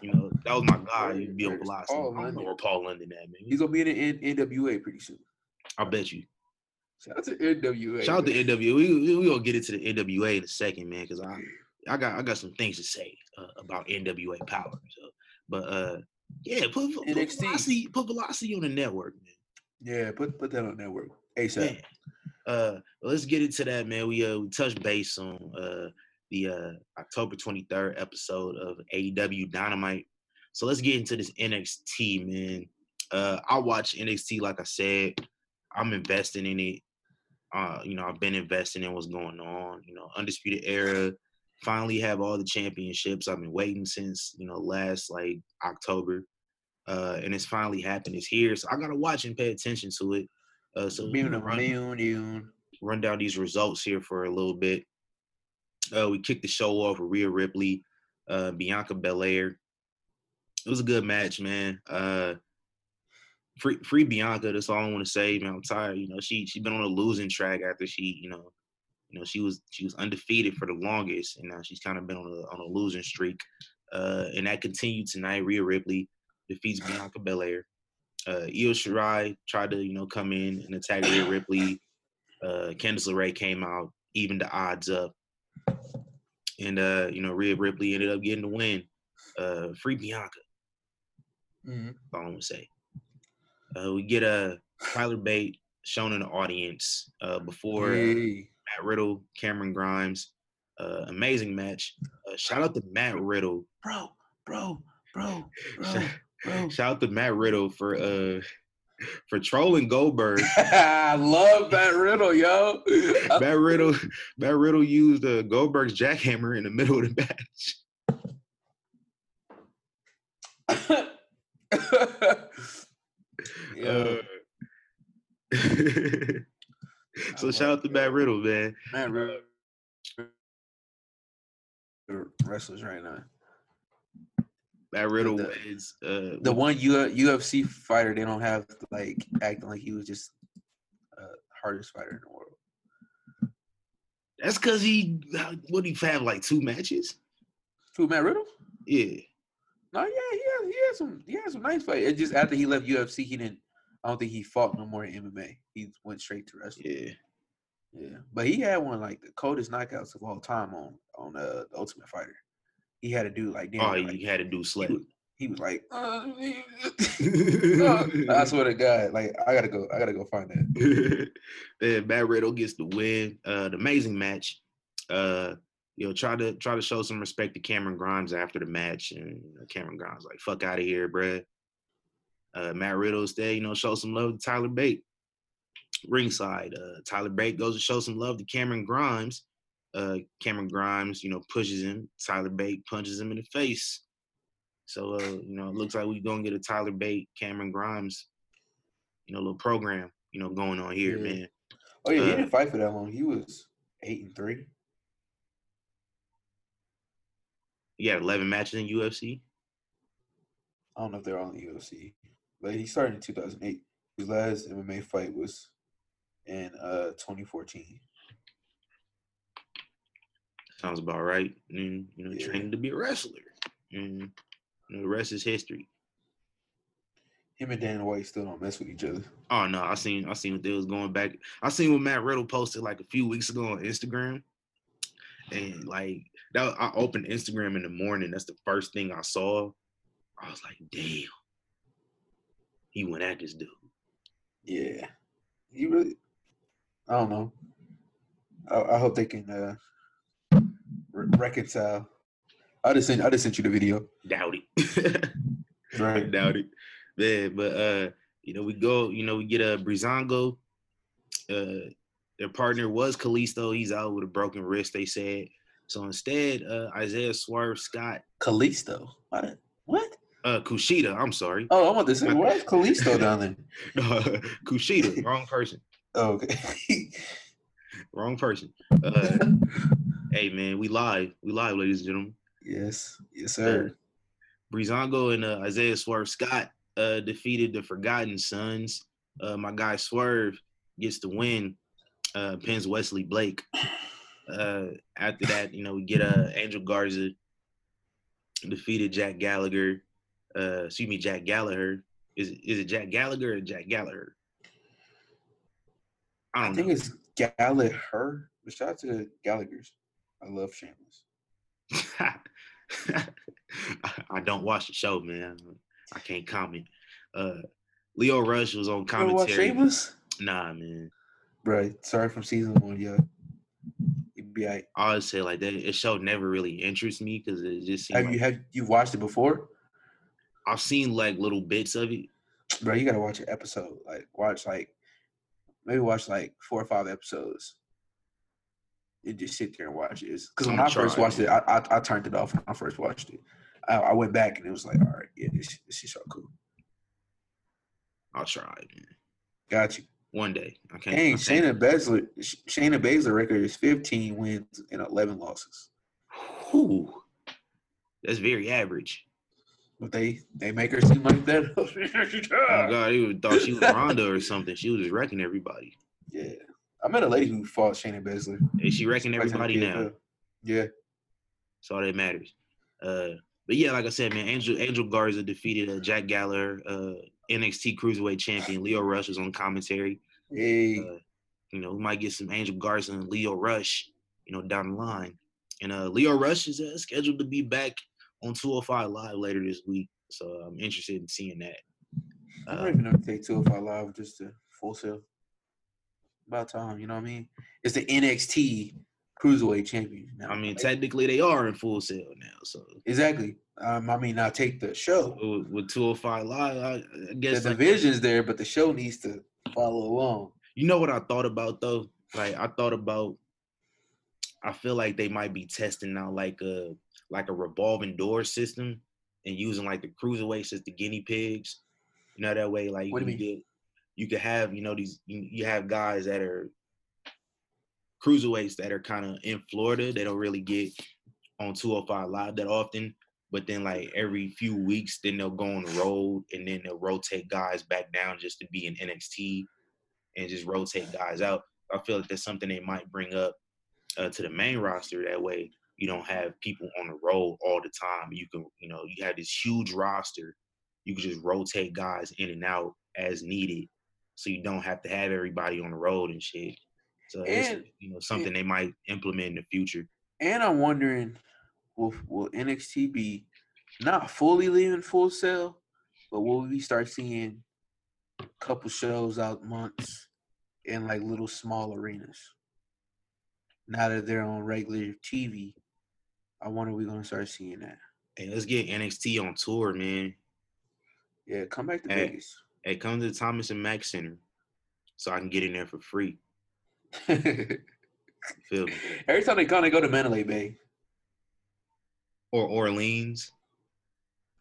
You know that was my guy. He'd be on velocity. Paul I don't know where Paul London at, man. He's gonna be in the NWA pretty soon. I bet you. Shout out to NWA. Shout out to. NWA. We we, gonna get into the NWA in a second, man, because I I got I got some things to say uh, about NWA Powerrr. So, but uh, yeah, put, put NXT. velocity put velocity on the network, man. Yeah, put put that on network ASAP. Uh, let's get into that, man. We uh we touched base on uh the uh October 23rd episode of AEW Dynamite. So let's get into this NXT, man. Uh, I watch NXT like I said. I'm investing in it. Uh, you know, I've been investing in what's going on. You know, Undisputed Era finally have all the championships. I've been waiting since you know last like October, uh, and it's finally happened. It's here, so I gotta watch and pay attention to it. Uh, so we're Mew, gonna run, run down these results here for a little bit. Uh, we kicked the show off with Rhea Ripley, uh, Bianca Belair. It was a good match, man. Uh, free, free Bianca. That's all I want to say, man. I'm tired. You know, she she been on a losing track after she, you know, you know she was she was undefeated for the longest, and now she's kind of been on a on a losing streak. Uh, and that continued tonight. Rhea Ripley defeats Bianca Belair. Uh, Io Shirai tried to you know come in and attack Rhea Ripley. Uh, Candice LeRae came out, evened the odds up, and uh, you know Rhea Ripley ended up getting the win. Uh, free Bianca. Mhm. That's all I'm gonna say. Uh, we get a Tyler Bate shown in the audience uh, before uh, Hey. Matt Riddle, Cameron Grimes. Uh, amazing match. Uh, shout out to Matt Riddle. bro, bro, bro, bro, Shout, bro. shout out to Matt Riddle for uh for trolling Goldberg. I love that Riddle, yo. that Riddle, Matt Riddle used uh, Goldberg's jackhammer in the middle of the match. yeah, Uh, so shout out to Matt Riddle, man. Matt Riddle. Wrestlers right now. Matt Riddle The- wins. Uh, The one U- UFC fighter they don't have like acting like he was just uh, hardest fighter in the world. that's because he what he have like two matches. Who Matt Riddle? Yeah, No, yeah, he had, he had some he had some nice fight. It just after he left UFC, he didn't. I don't think he fought no more in MMA. He went straight to wrestling. yeah. Yeah, but he had one like the coldest knockouts of all time on on uh, the Ultimate Fighter. He had to do like damn. Oh, like, he had to do slap. he was like, uh, I swear to God, like I gotta go, I gotta go find that. then Matt Riddle gets the win. Uh, the amazing match. Uh, you know, try to try to show some respect to Cameron Grimes after the match, and you know, Cameron Grimes like, "Fuck out of here, bruh." Uh, Matt Riddle instead, you know, show some love to Tyler Bate. Ringside, uh, Tyler Bate goes to show some love to Cameron Grimes. Uh, Cameron Grimes, you know, pushes him. Tyler Bate punches him in the face. So uh, you know, it looks like we're gonna get a Tyler Bate, Cameron Grimes, you know, little program, you know, going on here, Yeah. man. Oh yeah, he Uh, didn't fight for that long. He was eight and three. He had 11 matches in UFC. I don't know if they're on the UFC, but he started in 2008. His last MMA fight was in uh 2014. Sounds about right. And you know, Yeah. training to be a wrestler. And you know, the rest is history. Him and Dana White still don't mess with each other. Oh no, I seen I seen what they was going back. I seen what Matt Riddle posted like a few weeks ago on Instagram. And like that I opened Instagram in the morning. That's the first thing I saw. I was like, damn. He went at this dude. Yeah, he really. I don't know. I, I hope they can uh reconcile. I just sent I just sent you the video. Doubt it. Right. Doubt it. Man, but uh, you know, we go, you know, we get a Breezango. Uh their partner was Kalisto. He's out with a broken wrist, they said. So instead, uh Isaiah Swerve Scott, Kalisto. What? What? uh Kushida, I'm sorry. Oh, I want to say, why is Kalisto down there? Kushida, wrong person. Oh, okay. Wrong person. Uh hey man, we live. We live, ladies and gentlemen. yes, yes, sir. Breezango and uh, Isaiah Swerve Scott uh, defeated the Forgotten Sons. Uh, my guy Swerve gets the win, uh, pins Wesley Blake. Uh, after that, you know, we get uh, Angel Garza defeated Jack Gallagher. Uh, excuse me, Jack Gallagher. Is is it Jack Gallagher or Jack Gallagher? I I don't think know. it's Gallagher. But shout out to the Gallagher's. I love Shameless. I don't watch the show, man. I can't comment. Uh, Lio Rush was on You commentary. Shameless? Nah, man. Right. Sorry from season one, yeah. You'd be like, I always say like that. It show never really interests me because it just seems Have like you have you watched it before? I've seen like little bits of it. Bro, you gotta watch an episode. Like watch like maybe watch like four or five episodes. And just sit there and watch it. Because when I'ma first watched it, I, I I turned it off when I first watched it. I, I went back and it was like, all right, yeah, this this is so cool. I'll try, man. Got you. One day. I can't. Dang, I Shayna Baszler Shayna Baszler record is 15 wins and 11 losses. Whew. That's very average. But they they make her seem like that. Oh God, he thought she was Ronda or something. She was just wrecking everybody. yeah. I met a lady who fought Shayna Baszler. And she wrecking Fights in the everybody now? Yeah. That's all that matters. Uh, but yeah, like I said, man, Angel Angel Garza defeated uh, Jack Gallagher, uh, NXT Cruiserweight Champion. Lio Rush was on commentary. Hey. Uh, you know, we might get some Angel Garza and Lio Rush, you know, down the line. And uh, Lio Rush is uh, scheduled to be back on 205 Live later this week. So I'm interested in seeing that. I'm Uh, ready to take two if I live just to Full Sail. About time, you know what I mean? It's the NXT Cruiserweight Champion. Now, I mean, like, technically they are in Full Sail now. So exactly. Um, I mean, I take the show. with, with 205 Live, I, I The guess like, there, but the show needs to follow along. You know what I thought about though? Like I thought about I feel like they might be testing out like a like a revolving door system and using like the cruiserweights as the guinea pigs. You know that way like What do you you get you could have, you know, these you, have guys that are cruiserweights that are kind of in Florida. They don't really get on 205 live that often. But then like every few weeks, then they'll go on the road and then they'll rotate guys back down just to be in NXT and just rotate guys out. I feel like that's something they might bring up uh, to the main roster. That way, you don't have people on the road all the time. You can, you know, you have this huge roster. You can just rotate guys in and out as needed, so you don't have to have everybody on the road and shit. So it's you know something they might implement in the future. And I'm wondering, will will NXT be not fully leaving Full Sail, but will we start seeing a couple shows out months in like little small arenas? Now that they're on regular TV, I wonder we're gonna start seeing that. Hey, let's get NXT on tour, man. Yeah, come back to Hey. Vegas. Hey, come to the Thomas and Mack Center, so I can get in there for free. Every Feel me? Every time they come, they go to Mandalay Bay. Or Orleans.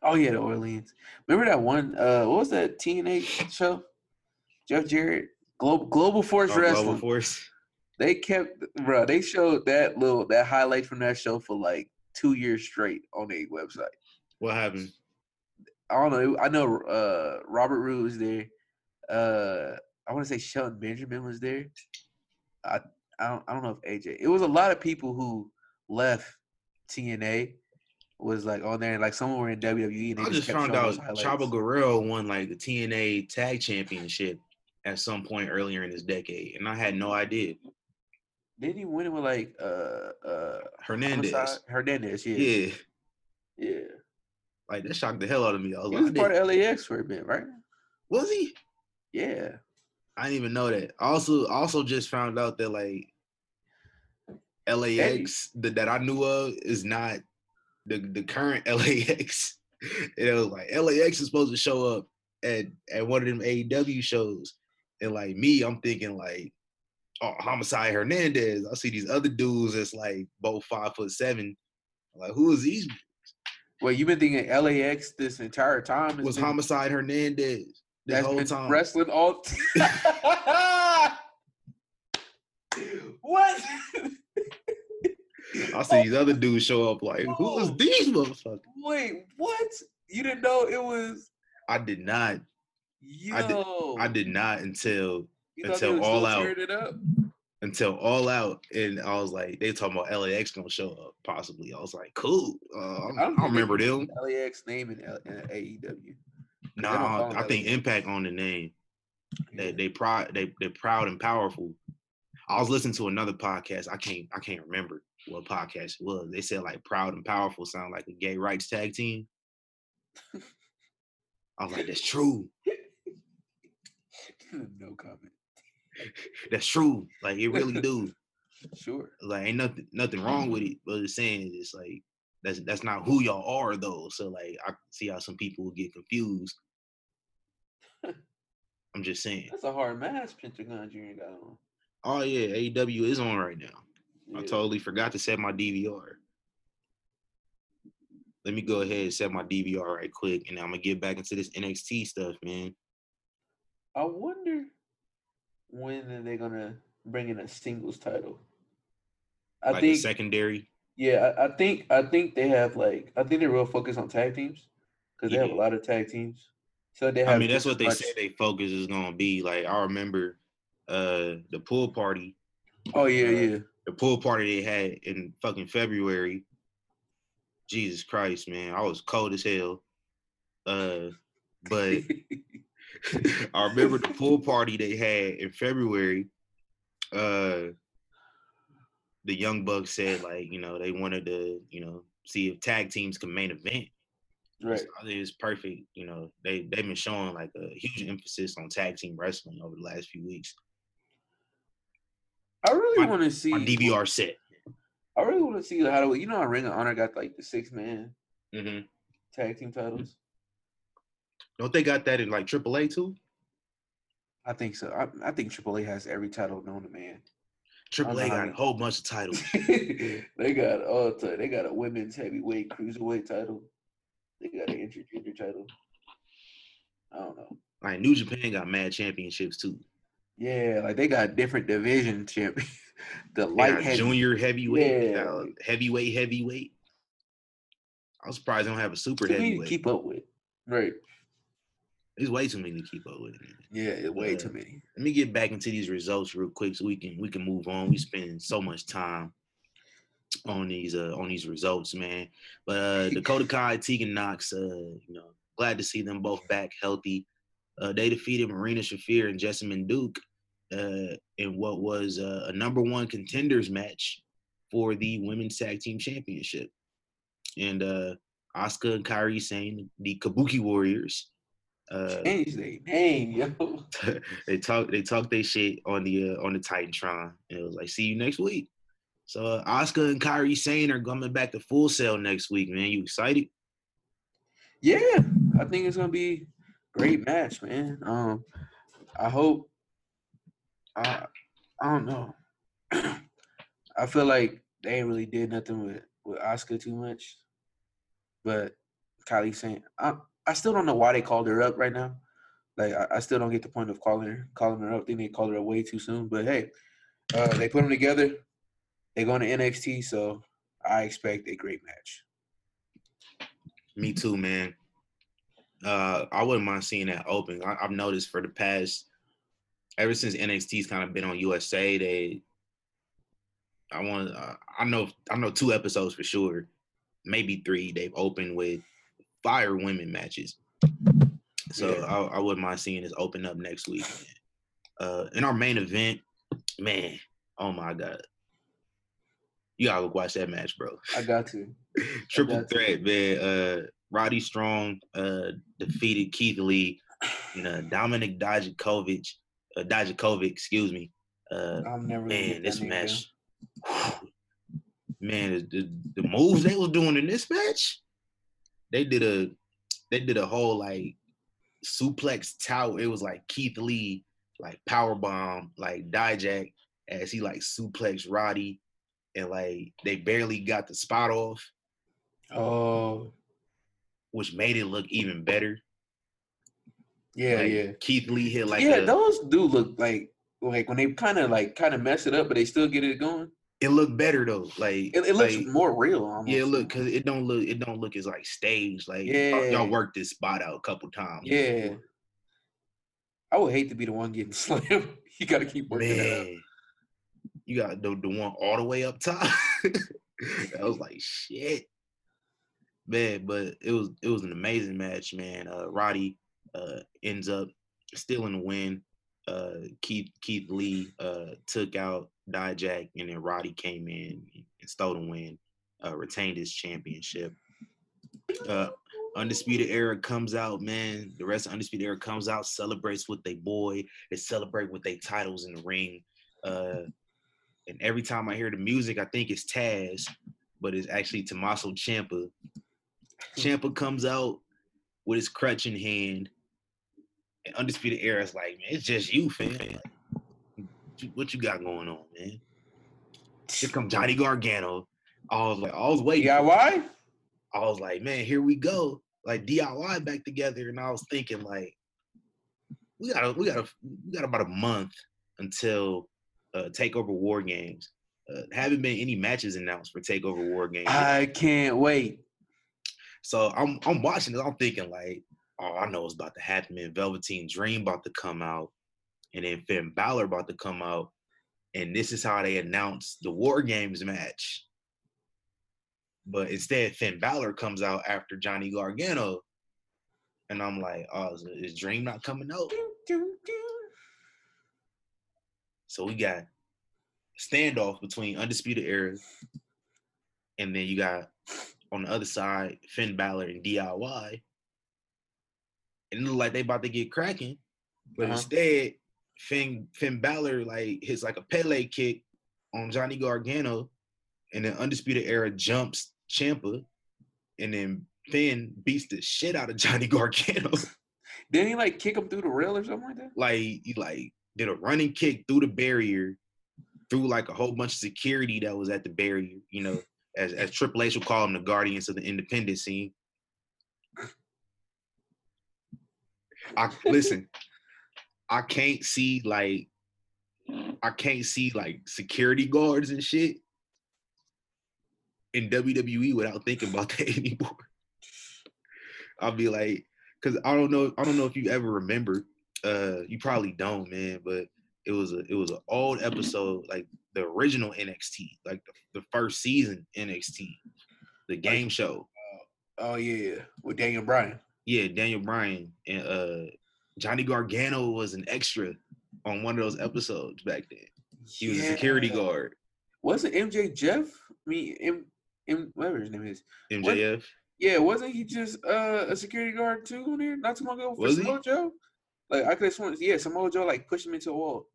Oh yeah, the Orleans. Remember that one? Uh, what was that TNA show? Jeff Jarrett, Global Global Force Oh, Wrestling. Global Force. They kept, bro. They showed that little that highlight from that show for like two years straight on their website. What happened? I don't know. I know uh, Robert Roode was there. Uh, I want to say Shelton Benjamin was there. I I don't I don't know if AJ. It was a lot of people who left TNA was like on there. Like some were in WWE. And they I just kept found out. Chavo Guerrero won like the TNA Tag Championship at some point earlier in this decade, and I had no idea. Didn't he win it with like uh uh Hernandez. Homicide? Hernandez? Yeah, Yeah, yeah. Like that shocked the hell out of me. I was He like, was part of LAX for a bit, right? was he? Yeah. I didn't even know that. I also also just found out that like LAX that, that I knew of is not the the current LAX. And it was like LAX is supposed to show up at at one of them AEW shows, and like me, I'm thinking like, oh, Homicide Hernandez. I see these other dudes that's like both five foot seven. Like, who is these? Well, you've been thinking LAX this entire time. It's Was been- Homicide Hernandez this that's whole been time? wrestling all. what? I see these other oh, dudes show up like, who is Oh. these motherfuckers? Wait, what? You didn't know it was I did not. yo. I did- I did not until until was All Out. Tearing It up? until all out, and I was like, they talking about LAX gonna show up possibly. I was like, cool. Uh, I, I don't, they remember them. LAX name in, L- in AEW. No, Nah, I think. Impact on the name. They Yeah. they proud they they're proud and powerful. I was listening to another podcast. I can't I can't remember what podcast it was. They said like proud and powerful sound like a gay rights tag team. I was like, that's true. no comment. That's true. Like it really do. Sure. like ain't nothing nothing wrong with mm-hmm. it, but it's saying it's like that's that's not who y'all are though. So like I see how some people will get confused. I'm just saying. That's a hard mask Pentagon Junior got on. Oh yeah, AEW is on right now. I totally forgot to set my DVR. Let me go ahead and set my DVR right quick, and I'm gonna get back into this NXT stuff, man. I wonder when are they gonna bring in a singles title. I like a think secondary. yeah, I, I think I think they have like I think they're real focused on tag teams because they have a lot of tag teams. So they have. I mean, that's what they said they focus is gonna be. Like I remember uh the pool party Oh yeah, uh, yeah. the pool party they had in fucking February. Jesus Christ, man, I was cold as hell. Uh, but I remember the pool party they had in February. Uh, the Young Bucks said like you know they wanted to you know see if tag teams can main event. right. So it's perfect. You know they they've been showing like a huge emphasis on tag team wrestling over the last few weeks. I really want to see On DVR set. I really want to see how do you know how Ring of Honor got like the six man hmm tag team titles. Don't they got that in like AAA too? I think so. I, I think AAA has every title known to man. AAA know got a whole bunch of titles. they got all ti- they got a women's heavyweight cruiserweight title. They got an intergender title. I don't know. Like New Japan got mad championships too. Yeah, like they got different division champions. the light heavy. junior heavyweight, Yeah. got heavyweight, heavyweight. I'm surprised they don't have a super too many to heavyweight. keep up with. Right. There's way too many to keep up with. man. Yeah, way Uh, too many. Let me get back into these results real quick so we can we can move on. We spend so much time on these uh on these results, man. But uh Dakota Kai, Tegan Nox, uh, you know, glad to see them both back healthy. Uh they defeated Marina Shafir and Jessamine Duke uh in what was uh, a number one contenders match for the women's tag team championship. And uh Asuka and Kairi Sane the Kabuki Warriors. Uh Change their name, yo. they talk they talk their shit on the uh, on the TitanTron. And it was like, see you next week. So uh, Asuka and Kairi Sane are coming back to Full Sail next week, man. You excited? Yeah, I think it's gonna be a great match, man. Um, I hope. I I don't know. I feel like they ain't really did nothing with with Asuka too much, but Kairi Sane, I, I still don't know why they called her up right now. Like I, I still don't get the point of calling her calling her up. I think they called her way too soon. But hey, uh, they put them together. They go to NXT, so I expect a great match. Me too, man. Uh, I wouldn't mind seeing that open. I, I've noticed for the past, ever since NXT's kind of been on USA, they, I want, uh, I know, I know two episodes for sure, maybe three. They've opened with fire women matches. So Yeah. I, I wouldn't mind seeing this open up next week. Uh, in our main event, man, oh my god, you gotta go watch that match, bro. I got to. Triple got to. threat, man. Uh, Roddy Strong uh, defeated Keith Lee, and uh, Dominik Dijakovic, uh, Dijakovic, excuse me. Uh, I'm never. gonna man, this match, man, the, the moves they was doing in this match, they did a, they did a whole like suplex tower. It was like Keith Lee, like power bomb, like Dijak as he like suplex Roddy, and like they barely got the spot off. Oh, which made it look even better. yeah, Like, yeah. Keith Lee hit like yeah, those do look like like when they kind of like kind of mess it up, but they still get it going. It looked better though. Like It, it looks like, more real. Almost. yeah, look because it don't look it don't look as like staged. Like y'all- Yeah. y'all worked this spot out a couple times. Yeah. I would hate to be the one getting slammed. you got to keep working that out. man, you got the the one all the way up top. I was like shit, man. But it was it was an amazing match, man. Uh, Roddy uh, ends up stealing the win. Uh, Keith Keith Lee uh, took out Dijak, and then Roddy came in and stole the win, uh, retained his championship. Uh, Undisputed Era comes out, man. The rest of Undisputed Era comes out, celebrates with their boy. They celebrate with their titles in the ring. Uh, and every time I hear the music, I think it's Taz, but it's actually Tommaso Ciampa. Ciampa comes out with his crutch in hand, and Undisputed Era is like, man, it's just you, fam. Like, what you got going on, man? Here come Johnny Gargano. I was like, I was waiting. DIY? I was like, man, here we go. Like DIY back together. And I was thinking, like, we got a, we got a, we got about a month until uh takeover war games. Uh, haven't been any matches announced for takeover war games. I can't wait. So I'm I'm watching this. I'm thinking like, oh, I know what's about to happen. Man, Velveteen Dream about to come out, and then Finn Balor about to come out, and this is how they announce the War Games match. But instead, Finn Balor comes out after Johnny Gargano, and I'm like, oh, is, is Dream not coming out? So we got standoff between Undisputed Era, and then you got on the other side Finn Balor and DIY. And it look like they about to get cracking, but Uh-huh. instead, Finn Finn Balor like hits like a Pele kick on Johnny Gargano, and then Undisputed Era jumps Ciampa, and then Finn beats the shit out of Johnny Gargano. Didn't he like kick him through the rail or something like that? like he like did a running kick through the barrier, through like a whole bunch of security that was at the barrier, you know, as as Triple H would call them the guardians of the independent scene. I listen, I can't see like I can't see like security guards and shit in WWE without thinking about that anymore. I'll be like, because I don't know, I don't know if you ever remember. Uh, you probably don't, man. But it was a it was an old episode, like the original NXT, like the, the first season NXT, the game show. Oh yeah, with Daniel Bryan. Yeah, Daniel Bryan and uh Johnny Gargano was an extra on one of those episodes back then. He was a security guard. Wasn't MJ Jeff? I mean, M, M, whatever his name is. MJF. Yeah, wasn't he just uh, a security guard too on there not too long ago for Was he? Samoa Joe? Like I could have sworn, yeah, Samoa Joe like pushed him into a wall.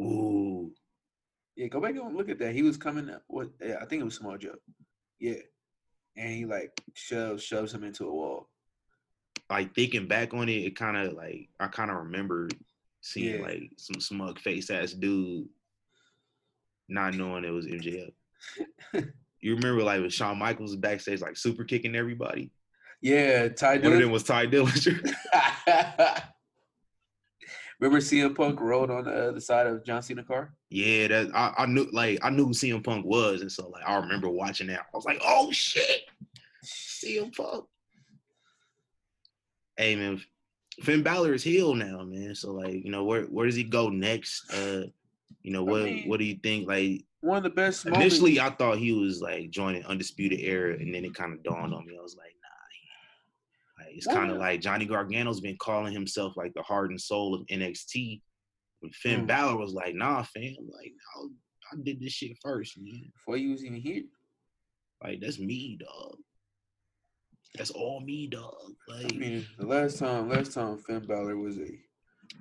Ooh, Yeah, go back and look at that. He was coming up. What? Yeah, I think it was Samoa Joe. Yeah, and he like shoves shoves him into a wall. Like thinking back on it, it kind of like I kind of remember seeing Yeah. like some smug face ass dude, not knowing it was MJF. you remember like when Shawn Michaels was backstage like super kicking everybody. Yeah, Ty One of them Dillinger. was Tye Dillinger. Remember CM Punk rode on the uh, other side of John Cena car? yeah, that I, I knew like I knew who CM Punk was, and so like I remember watching that. I was like, oh shit, CM Punk. Hey man, Finn Balor is healed now, man. So like, you know, where where does he go next? Uh, you know, I what mean, what do you think? Like One of the best moments. initially, I thought he was like joining Undisputed Era, and then it kind of dawned on me. I was like, nah, like it's kind of like Johnny Gargano's been calling himself like the heart and soul of NXT. When Finn Mm. Balor was like, nah, fam, like I, I did this shit first, man. before you was even here. Like that's me, dog. That's all me, dog. Like I mean, the last time, last time Finn Balor was a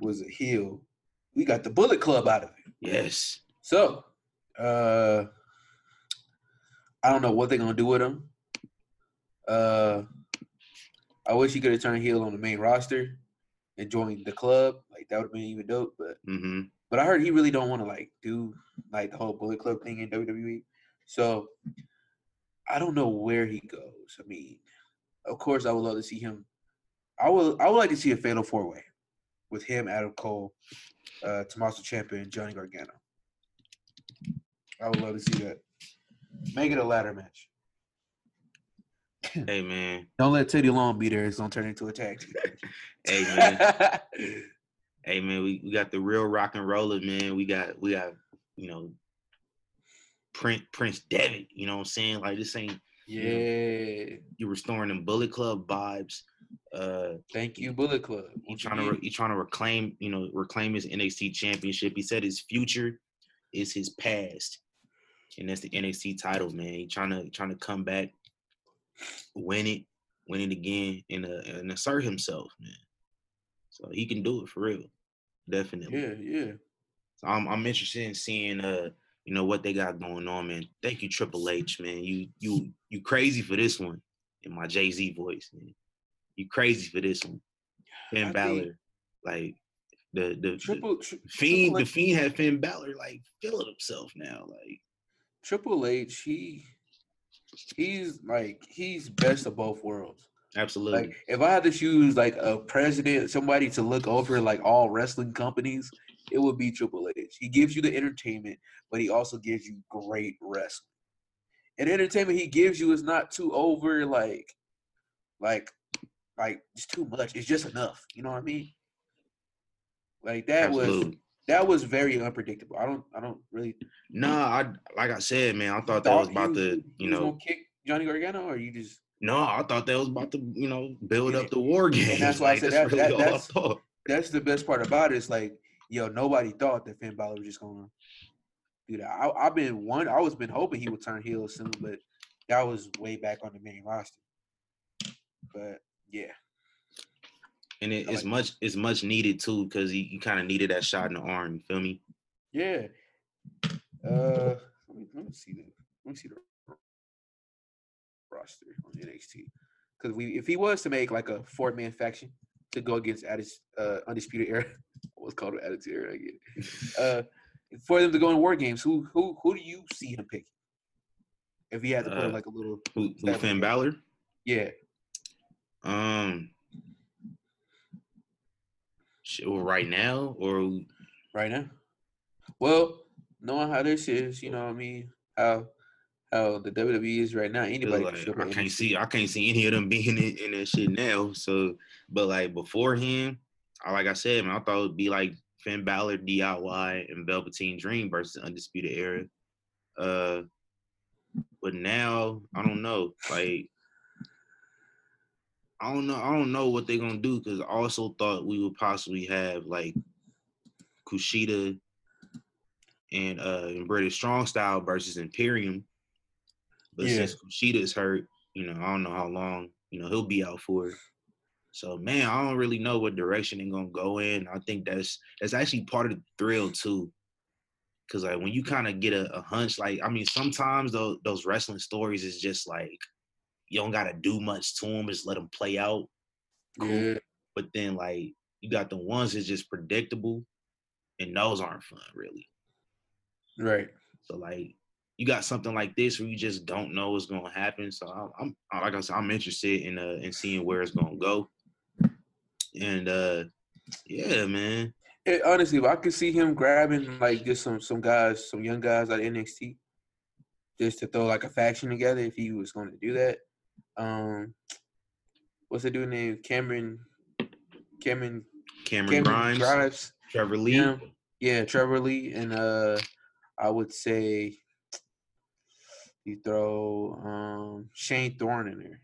was a heel, we got the Bullet Club out of it. yes, So, uh, I don't know what they're gonna do with him. Uh, I wish he could have turned heel on the main roster and joined the club. Like that would have been even dope. But mm-hmm. but I heard he really don't want to like do like the whole Bullet Club thing in WWE. So I don't know where he goes. I mean, of course, I would love to see him. I would I would like to see a fatal four way with him, Adam Cole, uh, Tommaso Ciampa, and Johnny Gargano. I would love to see that. Make it a ladder match. Hey man, Don't let Teddy Long be there. It's gonna turn into a tag team. hey man, hey man. We, we got the real rock and roller, man. We got we got you know Prince Prince Devitt. You know what I'm saying? Like this ain't yeah. you restoring them Bullet Club vibes. Uh, Thank you, Bullet Club. he trying to re- he trying to reclaim you know reclaim his NXT championship. He said his future is his past, and that's the NXT title, man. He trying to trying to come back, win it, win it again, and uh, and assert himself, man. So he can do it for real, definitely. yeah, yeah. So I'm I'm interested in seeing uh you know what they got going on, man. Thank you, Triple H, man. You you you crazy for this one in my Jay Z voice, man. You crazy for this one. Finn I Balor, like the the, the Triple tri- Fiend, Triple the Fiend had Finn Balor like feeling himself now, like Triple H, he he's like he's best of both worlds. absolutely. Like if I had to choose like a president, somebody to look over like all wrestling companies, it would be Triple H. He gives you the entertainment, but he also gives you great wrestling. And entertainment he gives you is not too over like like like it's too much. It's just enough. You know what I mean? Like that was that was very unpredictable. I don't I don't really Nah, I like I said, man, I thought that was about to, you know, kick Johnny Gargano, or you just no, I thought that was about to, you know, build Yeah. up the war games. that's why I said that's that- really that- that's- that's the best part about it. Is like, yo, nobody thought that Finn Balor was just gonna do that. I, I've been one. I was been hoping he would turn heel soon, but that was way back on the main roster. But yeah, And it, I it's like much it's much needed too, because he, he kind of needed that shot in the arm. You feel me? yeah. Uh, let me, let me see the let me see the roster on NXT because we if he was to make like a four man faction to go against Addis, uh, undisputed era, what's called an attitude era again. uh, for them to go in war games, who who who do you see him pick? If he had to put Uh, like a little, Who, who Finn Balor? yeah, Um, right now or right now. Well, knowing how this is, you know what I mean, how how the WWE is right now, anybody like can I can't see I can't see any of them being in, in that shit now. So, but like beforehand, I like I said, man, I thought it'd be like Finn Balor, DIY, and Velveteen Dream versus Undisputed Era. Uh, but now I don't know. Like, I don't know. I don't know what they're gonna do because I also thought we would possibly have like Kushida and uh and British Strong Style versus Imperium. But Yeah. since Kushida's hurt, you know, I don't know how long, you know, he'll be out for. So man, I don't really know what direction they're gonna go in. I think that's that's actually part of the thrill too. Cause like when you kind of get a, a hunch, like I mean, sometimes those those wrestling stories is just like you don't gotta do much to them, just let them play out. Cool. Yeah, But then like you got the ones that's just predictable, and those aren't fun really. right. So like you got something like this where you just don't know what's gonna happen. So I'm, I'm like I said, I'm interested in uh in seeing where it's gonna go. And uh yeah, man. It, honestly, I could see him grabbing like just some some guys, some young guys out of NXT, just to throw like a faction together if he was going to do that. Um, what's the dude name? Cameron, Cameron, Cameron, Cameron Grimes, Grimes, Trevor Lee. Yeah, yeah, Trevor Lee, and uh, I would say you throw um Shane Thorne in there,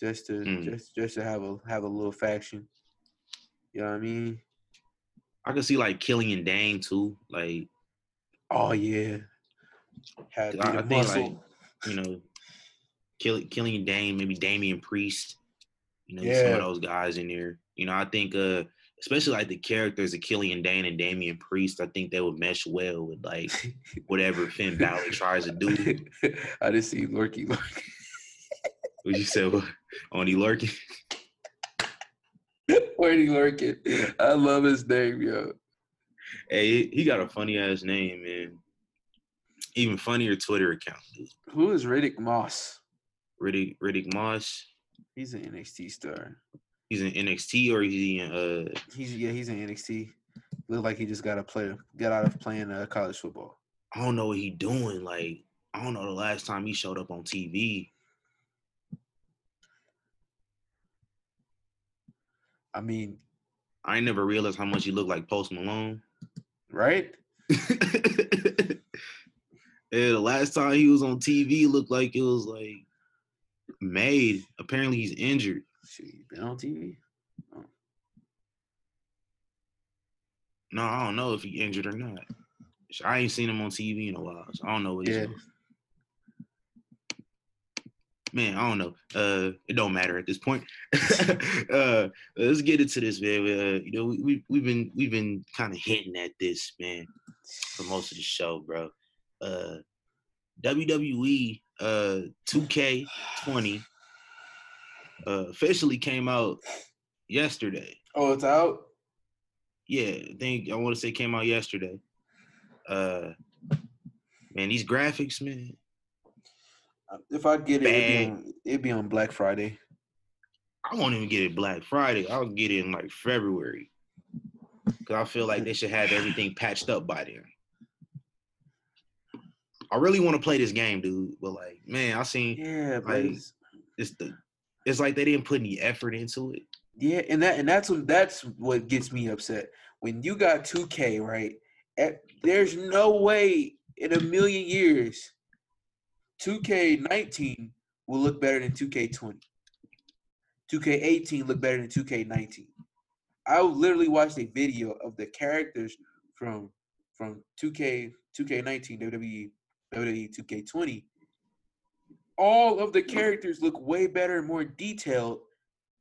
just to mm. just just to have a have a little faction. You know what I mean? I could see like Killian Dain too. Like, oh yeah, have I, I think like you know, Kill, Killian Dain, maybe Damian Priest. You know, yeah. some of those guys in there. You know, I think uh especially like the characters of Killian Dain and Damian Priest, I think they would mesh well with like whatever Finn Balor tries to do. I just see Lurky Lurky. what you say? Only lurking. Where he lurking? I love his name, yo. Hey, he got a funny ass name, man. Even funnier Twitter account. Dude. Who is Riddick Moss? Riddick Riddick Moss. He's an NXT star. He's in NXT or he's in uh He's yeah, he's in NXT. Look like he just got to play got out of playing uh, college football. I don't know what he doing. Like, I don't know the last time he showed up on TV. I mean, I never realized how much he looked like Post Malone. Right? yeah, the last time he was on TV looked like it was like made. Apparently he's injured. Shit, he been on TV? Oh. No, I don't know if he injured or not. I ain't seen him on TV in a while, so I don't know what he's yeah. doing man, I don't know. Uh, it don't matter at this point. uh, let's get into this, man. Uh, you know, we, we have been we've been kind of hinting at this, man, for most of the show, bro. Uh, WWE uh 2K20 uh, officially came out yesterday. Oh, it's out. Yeah, I think I want to say came out yesterday. Uh, man, these graphics, man, if I get it, it'd be, on, it'd be, on, Black Friday. I won't even get it Black Friday. I'll get it in like February. Cause I feel like they should have everything patched up by then. I really want to play this game, dude. But like, man, I seen yeah, like it's, it's the it's like they didn't put any effort into it. Yeah, and that and that's what that's what gets me upset. When you got 2K, right? At, there's no way in a million years 2K19 will look better than 2K20. 2K18 look better than 2K19. I literally watched a video of the characters from from 2K 2K19 WWE WWE 2K20. All of the characters look way better and more detailed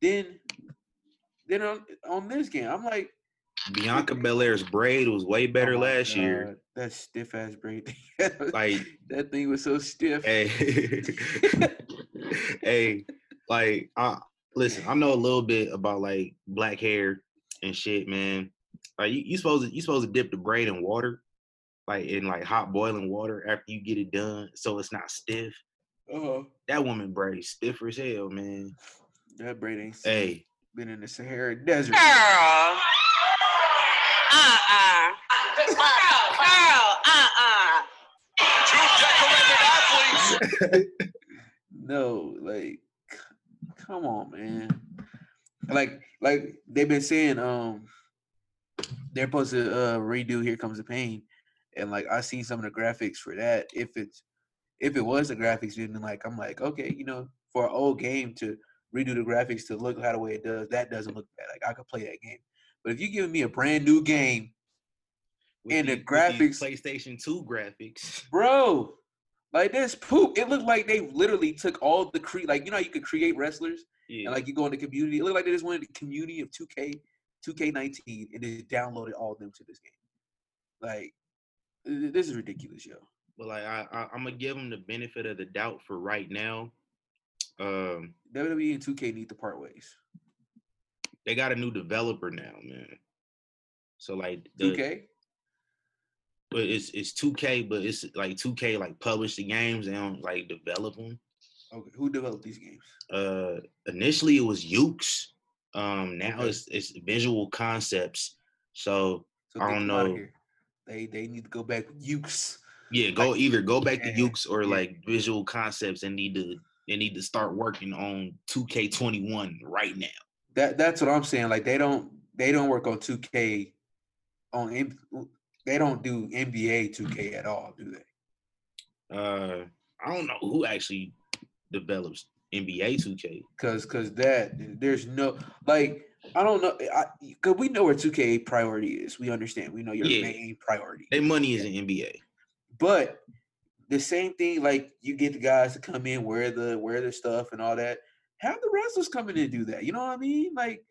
than than on on this game. I'm like, Bianca Belair's braid was way better oh last God. year. That stiff ass braid. like that thing was so stiff. Hey, hey, like I listen. I know a little bit about like black hair and shit, man. Like you, you supposed to you supposed to dip the braid in water, like in like hot boiling water after you get it done, so it's not stiff. Uh-huh. That woman braid stiffer as hell, man. That braid ain't. Hey, been in the Sahara Desert. Girl. Uh-uh. Girl, girl, uh-uh. Two decorated athletes. no, like, come on, man. Like, like they've been saying, um, they're supposed to uh redo Here Comes the Pain, and like I seen some of the graphics for that. If it's if it was the graphics, then like I'm like, okay, you know, for an old game to redo the graphics to look how the way it does, that doesn't look bad. Like I could play that game. But if you're giving me a brand new game with and the, the graphics, PlayStation 2 graphics, bro, like this poop. It looked like they literally took all the cre like you know you could create wrestlers yeah. and like you go in the community. It looked like they just went in the community of 2K, 2K19 and they downloaded all of them to this game. Like this is ridiculous, yo. But like I, I am gonna give them the benefit of the doubt for right now. Um, WWE and 2K need to part ways they got a new developer now, man. So like the, 2K. but it's it's 2K, but it's like 2K like publish the games, they don't like develop them. Okay, who developed these games? Uh, initially it was Yuke's. Um, now Okay. it's it's Visual Concepts. So So I don't know. They they need to go back with Yuke's. Yeah, go Like, either go back to Yuke's or like Visual Concepts and need to they need to start working on 2K21 right now. That that's what I'm saying. Like they don't they don't work on 2K on M- they don't do NBA 2K at all, do they? Uh, I don't know who actually develops NBA 2K. Cause cause that there's no like I don't know I, cause we know where 2K priority is. We understand. We know your Yeah. main priority. Their money is in NBA. But the same thing, like you get the guys to come in, wear the wear their stuff and all that. Have the wrestlers come in and do that. You know what I mean? Like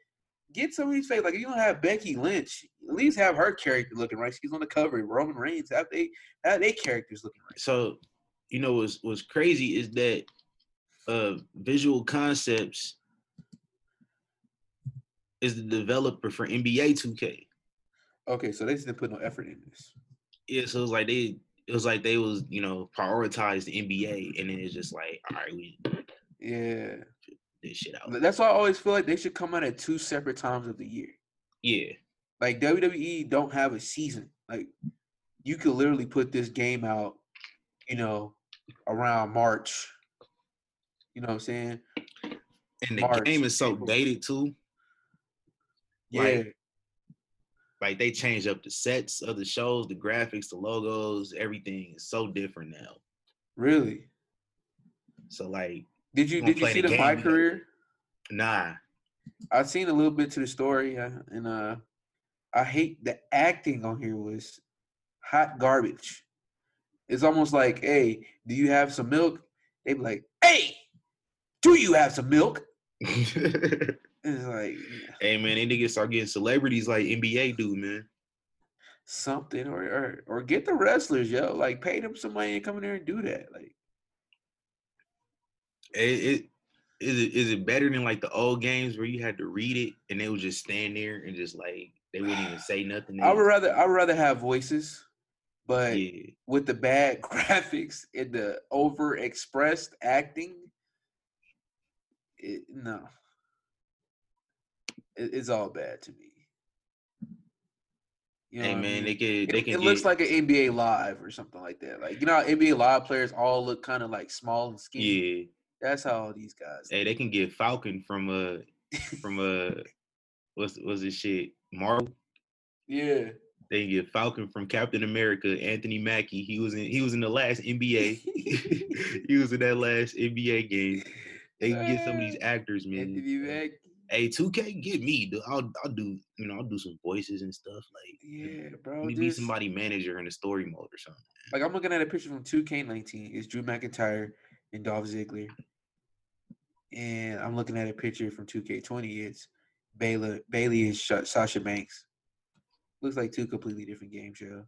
get some of these face. Like if you don't have Becky Lynch, at least have her character looking right. She's on the cover. Roman Reigns, have they have they characters looking right. So, you know, what's what's crazy is that uh Visual Concepts is the developer for NBA 2K. Okay, so they just didn't put no effort in this. Yeah, so it was like they it was like they was, you know, prioritized the NBA and then it's just like, all right, we Yeah. this shit out. That's why I always feel like they should come out at two separate times of the year. Yeah. Like WWE don't have a season. Like you could literally put this game out, you know, around March. You know what I'm saying? And the March, game is so April. dated too. Yeah. Like- Like they changed up the sets of the shows, the graphics, the logos, everything is so different now. really? So like, Did you did you see the the my career? nah. I've seen a little bit to the story, uh, and uh, I hate the acting on here was hot garbage. It's almost like, hey, do you have some milk? They be like, hey, do you have some milk? It's like hey man, they niggas start getting celebrities like NBA do, man. something, or or or get the wrestlers, yo, like pay them some money and come in there and do that. Like, It, it is it is it better than like the old games where you had to read it and they would just stand there and just like they wouldn't even say nothing. I would rather I would rather have voices, but yeah. with the bad graphics and the over expressed acting, it, no, it, it's all bad to me. You Hey what I man, mean? they it, they can it looks get- like an NBA Live or something like that. Like you know, how NBA Live players all look kind of like small and skinny. yeah. That's how all these guys. Hey, they can get Falcon from a from a what's was this shit Marvel. yeah. They can get Falcon from Captain America. Anthony Mackie. He was in he was in the last NBA. he was in that last NBA game. They can get some of these actors, man. Anthony Mackie. Hey, 2K, get me. dude. I'll I'll do you know I'll do some voices and stuff like. Yeah, bro. We need just- somebody manager in the story mode or something. Like I'm looking at a picture from 2K19. It's Drew McIntyre and Dolph Ziggler. And I'm looking at a picture from 2K20. It's Baylor, Bayley and Sha- Sasha Banks. Looks like two completely different games, yo.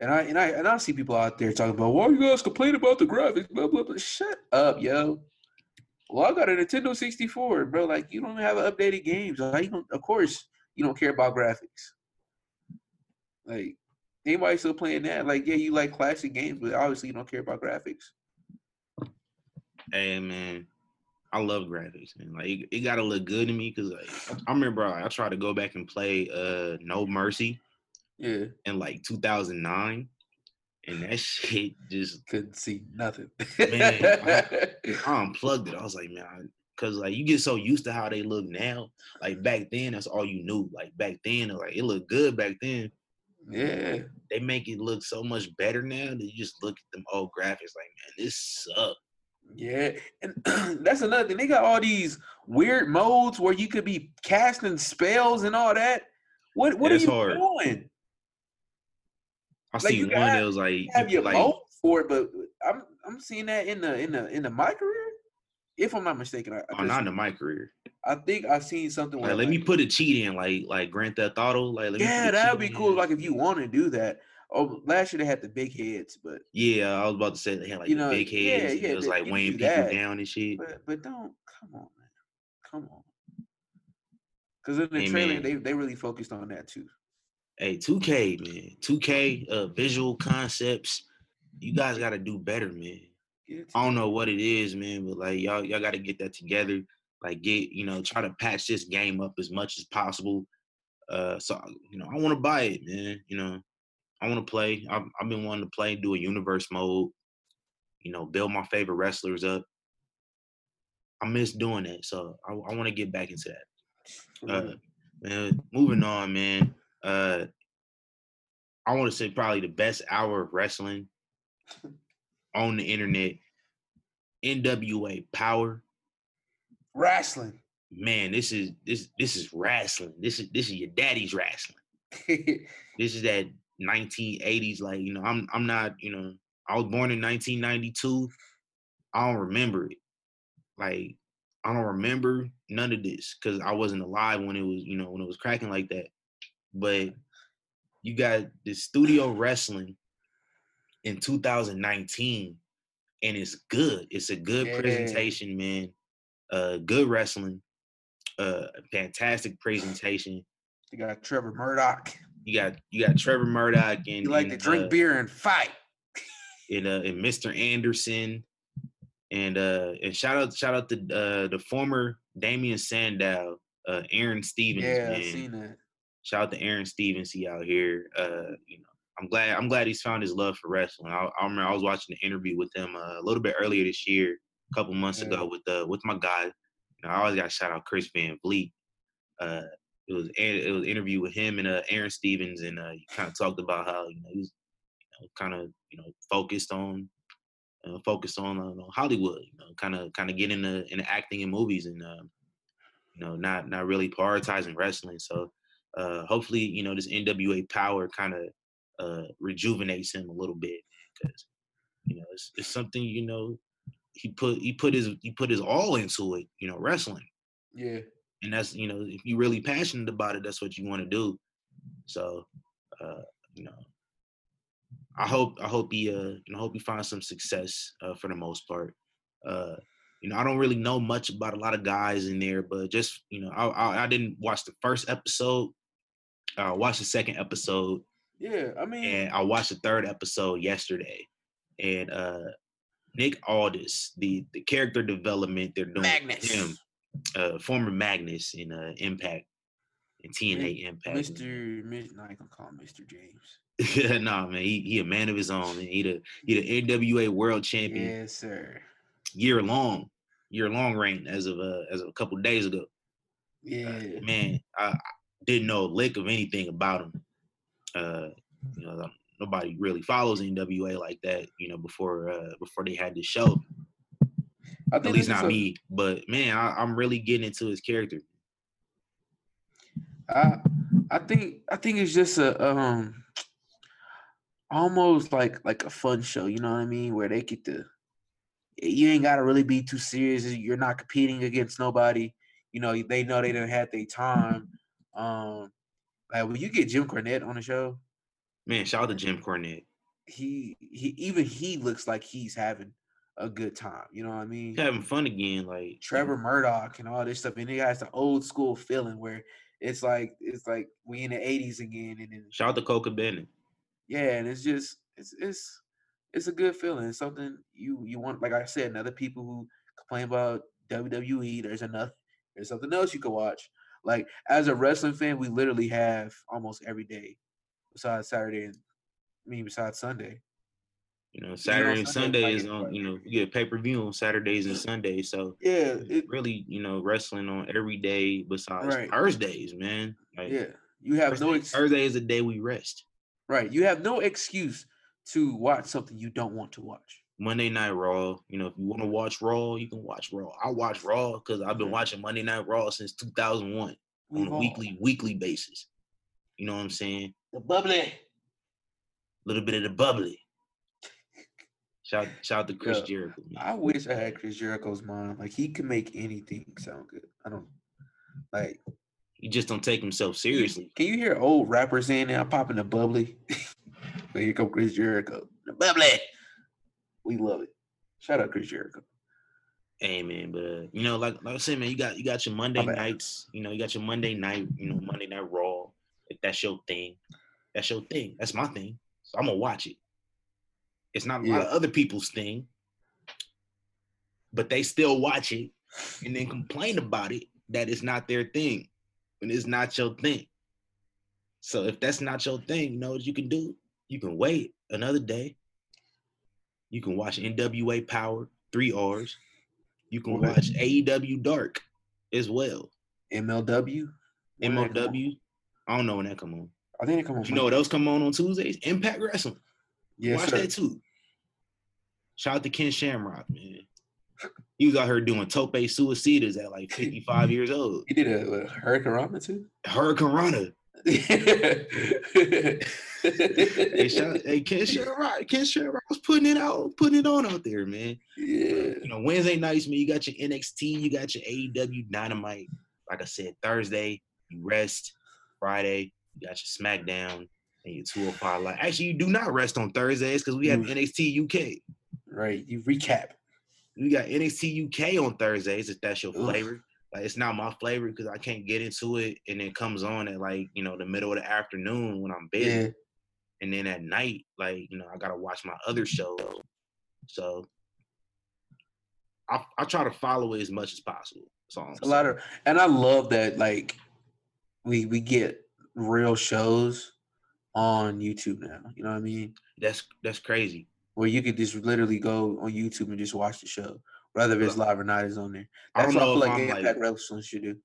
And I and I and I see people out there talking about why you guys complain about the graphics, blah blah blah. Shut up, yo. Well, I got a Nintendo 64, bro. Like you don't have updated games. Like, you of course, you don't care about graphics. Like anybody still playing that? Like, yeah, you like classic games, but obviously you don't care about graphics. Hey man, I love graphics, man. Like it, it gotta look good to me because like I remember I, I tried to go back and play uh No Mercy Yeah, in like 2009, and that shit just couldn't see nothing. Man, I unplugged it. I was like, man, because like you get so used to how they look now. Like back then, that's all you knew. Like back then, like it looked good back then. yeah, They make it look so much better now that you just look at them old graphics. Like, man, this sucks. yeah, and that's another thing. They got all these weird modes where you could be casting spells and all that. What what Yeah, are you hard. doing? I Like, see one got- that was like, You you have could, your like for it, but uh, I'm I'm seeing that in the in the in the my career. If I'm not mistaken, I, oh, not in my career. I think I've seen something Like, let me put a cheat in, like like Grand Theft Auto. Like, let yeah, that would be cool. in. Like if you want to do that. Oh, last year they had the big heads, but yeah, I was about to say they had like You the know, big heads. and yeah, it was like you weighing people that. down and shit. but but don't come on, man, come on. Because in the Hey, trailer man. they they really focused on that too. Hey, 2K, man. 2K uh visual concepts. You guys gotta do better, man. I don't know what it is, man, but like y'all y'all gotta get that together. Like get, you know, try to patch this game up as much as possible. Uh so you know, I wanna buy it, man. You know, I wanna play. I've I've been wanting to play, do a universe mode, you know, build my favorite wrestlers up. I miss doing that. So I, I want to get back into that. Uh, man, moving on, man. Uh, I want to say probably the best hour of wrestling on the internet. NWA Powerrr, Wrestling. man. This is this this is wrestling. This is this is your daddy's wrestling. This is that 1980s. Like you know, I'm I'm not you know I was born in 1992. I don't remember it. Like I don't remember none of this because I wasn't alive when it was you know when it was cracking like that. But you got the studio wrestling in 2019 and it's good. It's a good Yeah. presentation, man. Uh good wrestling. Uh fantastic presentation. you got Trevor Murdoch. You got you got Trevor Murdoch and You like to drink uh, beer and fight. and uh and Mr. Anderson and uh and shout out shout out to uh the former Damien Sandow, uh Aaron Stevens, Yeah, I man. seen that. Shout out to Aaron Stevens, he out here. Uh, you know, I'm glad I'm glad he's found his love for wrestling. I, I remember I was watching the interview with him uh, a little bit earlier this year, a couple months Yeah. ago with uh with my guy. You know, I always got to shout out Chris Van Vliet. Uh, it was it was an interview with him and uh, Aaron Stevens, and uh, he kind of talked about how you know he's you know, kind of you know focused on uh, focused on uh, Hollywood, you know, kind of kind of getting into, into acting in movies and um, you know not not really prioritizing wrestling. So uh, hopefully you know this NWA Powerrr kind of uh, rejuvenates him a little bit because you know it's, it's something you know he put he put his he put his all into it, you know, wrestling. Yeah. and that's you know if you're really passionate about it that's what you want to do. So uh you know i hope i hope he uh you know hope he finds some success uh for the most part. Uh you know i don't really know much about a lot of guys in there but just you know i i, I didn't watch the first episode i watched the second episode Yeah. I mean, and I watched the third episode yesterday, and uh Nick Aldis, the the character development they're doing Magnus. him, uh, former Magnus in uh, Impact and TNA Impact. Mr. Mr. No, I ain't gonna call him Mr. James. yeah, nah, man, he he a man of his own. Man. He the he the NWA World Champion Yes, sir. year long, year long reign as of uh, as of a couple days ago. Yeah. Uh, man, I, I didn't know a lick of anything about him. Uh, you know, um, nobody really follows NWA like that. You know, before uh, before they had this show. At least not a- me. But man, I, I'm really getting into his character. I I think I think it's just a um almost like like a fun show, you know what I mean? Where they get to you ain't gotta really be too serious. You're not competing against nobody. You know, they know they didn't have their time. Um like when you get Jim Cornette on the show, Man, shout out to Jim Cornette. he he even he looks like he's having a good time. You know what I mean? He's having fun again. Like Trevor Murdoch and all this stuff, and it has the old school feeling where it's like it's like we in the '80s again, and then Shout out to Coca Bennett. yeah, and it's just it's it's it's a good feeling. It's something you you want. Like I said, and other people who complain about WWE, there's enough. There's something else you can watch. Like as a wrestling fan, we literally have almost every day, besides Saturday and I mean besides Sunday. You know, Saturday and Sunday, Sunday is on. You know, you get pay per view on Saturdays and Sundays. So Yeah, it, really, you know, wrestling on every day besides Right. Thursdays, man. Like, yeah. You have no Thursday, ex- Thursday is the day we rest. right. You have no excuse to watch something you don't want to watch. Monday Night Raw. You know, if you want to watch Raw, you can watch Raw. I watch Raw because I've been Mhm. watching Monday Night Raw since 2001 on a weekly weekly basis. You know what I'm saying? the bubbly. A little bit of the bubbly. Shout shout out to Chris Yeah. Jericho. man. I wish I had Chris Jericho's mind. Like he can make anything sound good. I don't like. He just don't take himself seriously. Can you hear old rappers saying that I'm popping the bubbly? but here come Chris Jericho. The bubbly. We love it. Shout out Chris Jericho. Hey man, but uh, you know, like like I said, man, you got you got your Monday nights. You know, you got your Monday night. You know, Monday Night Raw. If that's your thing. That's your thing. That's my thing. So I'm gonna watch it. It's not a Yeah. lot of other people's thing, but they still watch it and then complain about it that it's not their thing when it's not your thing. So if that's not your thing, you know what you can do? You can wait another day. You can watch NWA Powerrr, three R's. You can watch AEW Dark as well. MLW. When did that come on? MLW. I don't know when that come on. I think it come on. You know what else come on on Tuesdays? Impact Wrestling. Yes, Watch sir. that too. Shout out to Ken Shamrock, man. He was out here doing tope suicidas at like 55 years old. He did a, a Hurricanrana too. Hurricanrana. Hey, shout, hey, Ken Shamrock. Ken Shamrock was putting it out, putting it on out there, man. Yeah. You know, Wednesday nights, man, you got your NXT, you got your AEW Dynamite. Like I said, Thursday, you rest. Friday, you got your SmackDown and your 205 Live. Actually, you do not rest on Thursdays because we have Mm. NXT UK. Right. You recap. We got NXT UK on Thursdays if that's your Oof. flavor. Like it's not my flavor because I can't get into it, and it comes on at like you know the middle of the afternoon when I'm busy, Yeah. and then at night, like you know I gotta watch my other show. So I I try to follow it as much as possible. It's a lot of, and I love that. Like, we we get real shows on YouTube now. You know what I mean? That's that's crazy. Where you could just literally go on YouTube and just watch the show, whether if it's live or not. Is on there. I That's don't what I know feel if like I'm Impact like Wrestling should do.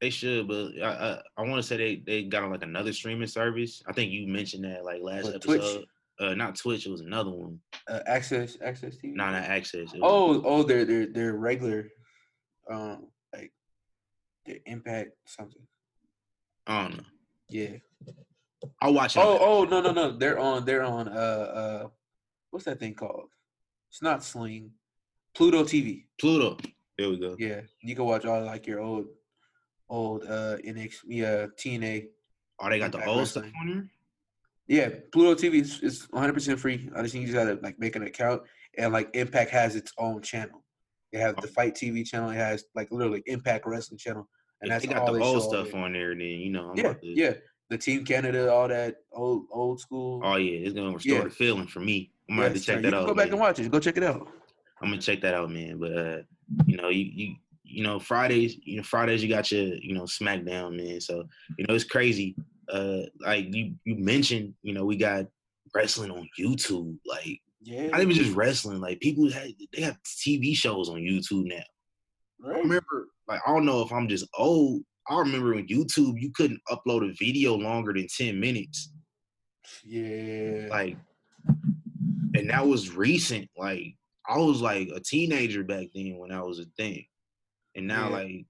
they should, but I I, I want to say they they got on like another streaming service. I think you mentioned that like last What, Twitch? episode. Uh, not Twitch. It was another one. Uh, access, AXS TV. Not not Access. Oh, oh, they're they're they're regular, um, like the Impact something. I don't know. Yeah. I'll watch it. Oh, oh, no, no, no. They're on. They're on. Uh, uh, what's that thing called? It's not Sling. Pluto TV. Pluto. There we go. Yeah, you can watch all like your old, old uh NX, yeah, TNA. Oh, they got the old stuff on here. Yeah, Pluto TV is, is 100 percent free. I just think you just gotta like make an account, and like Impact has its own channel. They have the Fight TV channel. It has like literally Impact Wrestling channel, and If that's they got all the old stuff on there. And Then you know, I'm Yeah, yeah. The Team Canada, all that old old school. Oh yeah, it's gonna restore Yeah. the feeling for me. I'm gonna have to check sir. that you out. Go back man. and watch it. Go check it out. I'm gonna check that out, man. But uh, you know, you you you know, Fridays, you know, Fridays you got your, you know, SmackDown, man. So, you know, it's crazy. Uh like you you mentioned, you know, we got wrestling on YouTube. Like Yeah. not even just wrestling, like people had they have TV shows on YouTube now. I remember, like, I don't know if I'm just old. I remember when YouTube, you couldn't upload a video longer than 10 minutes. Yeah. Like, and that was recent. Like, I was like a teenager back then when that was a thing. And now, Yeah. like,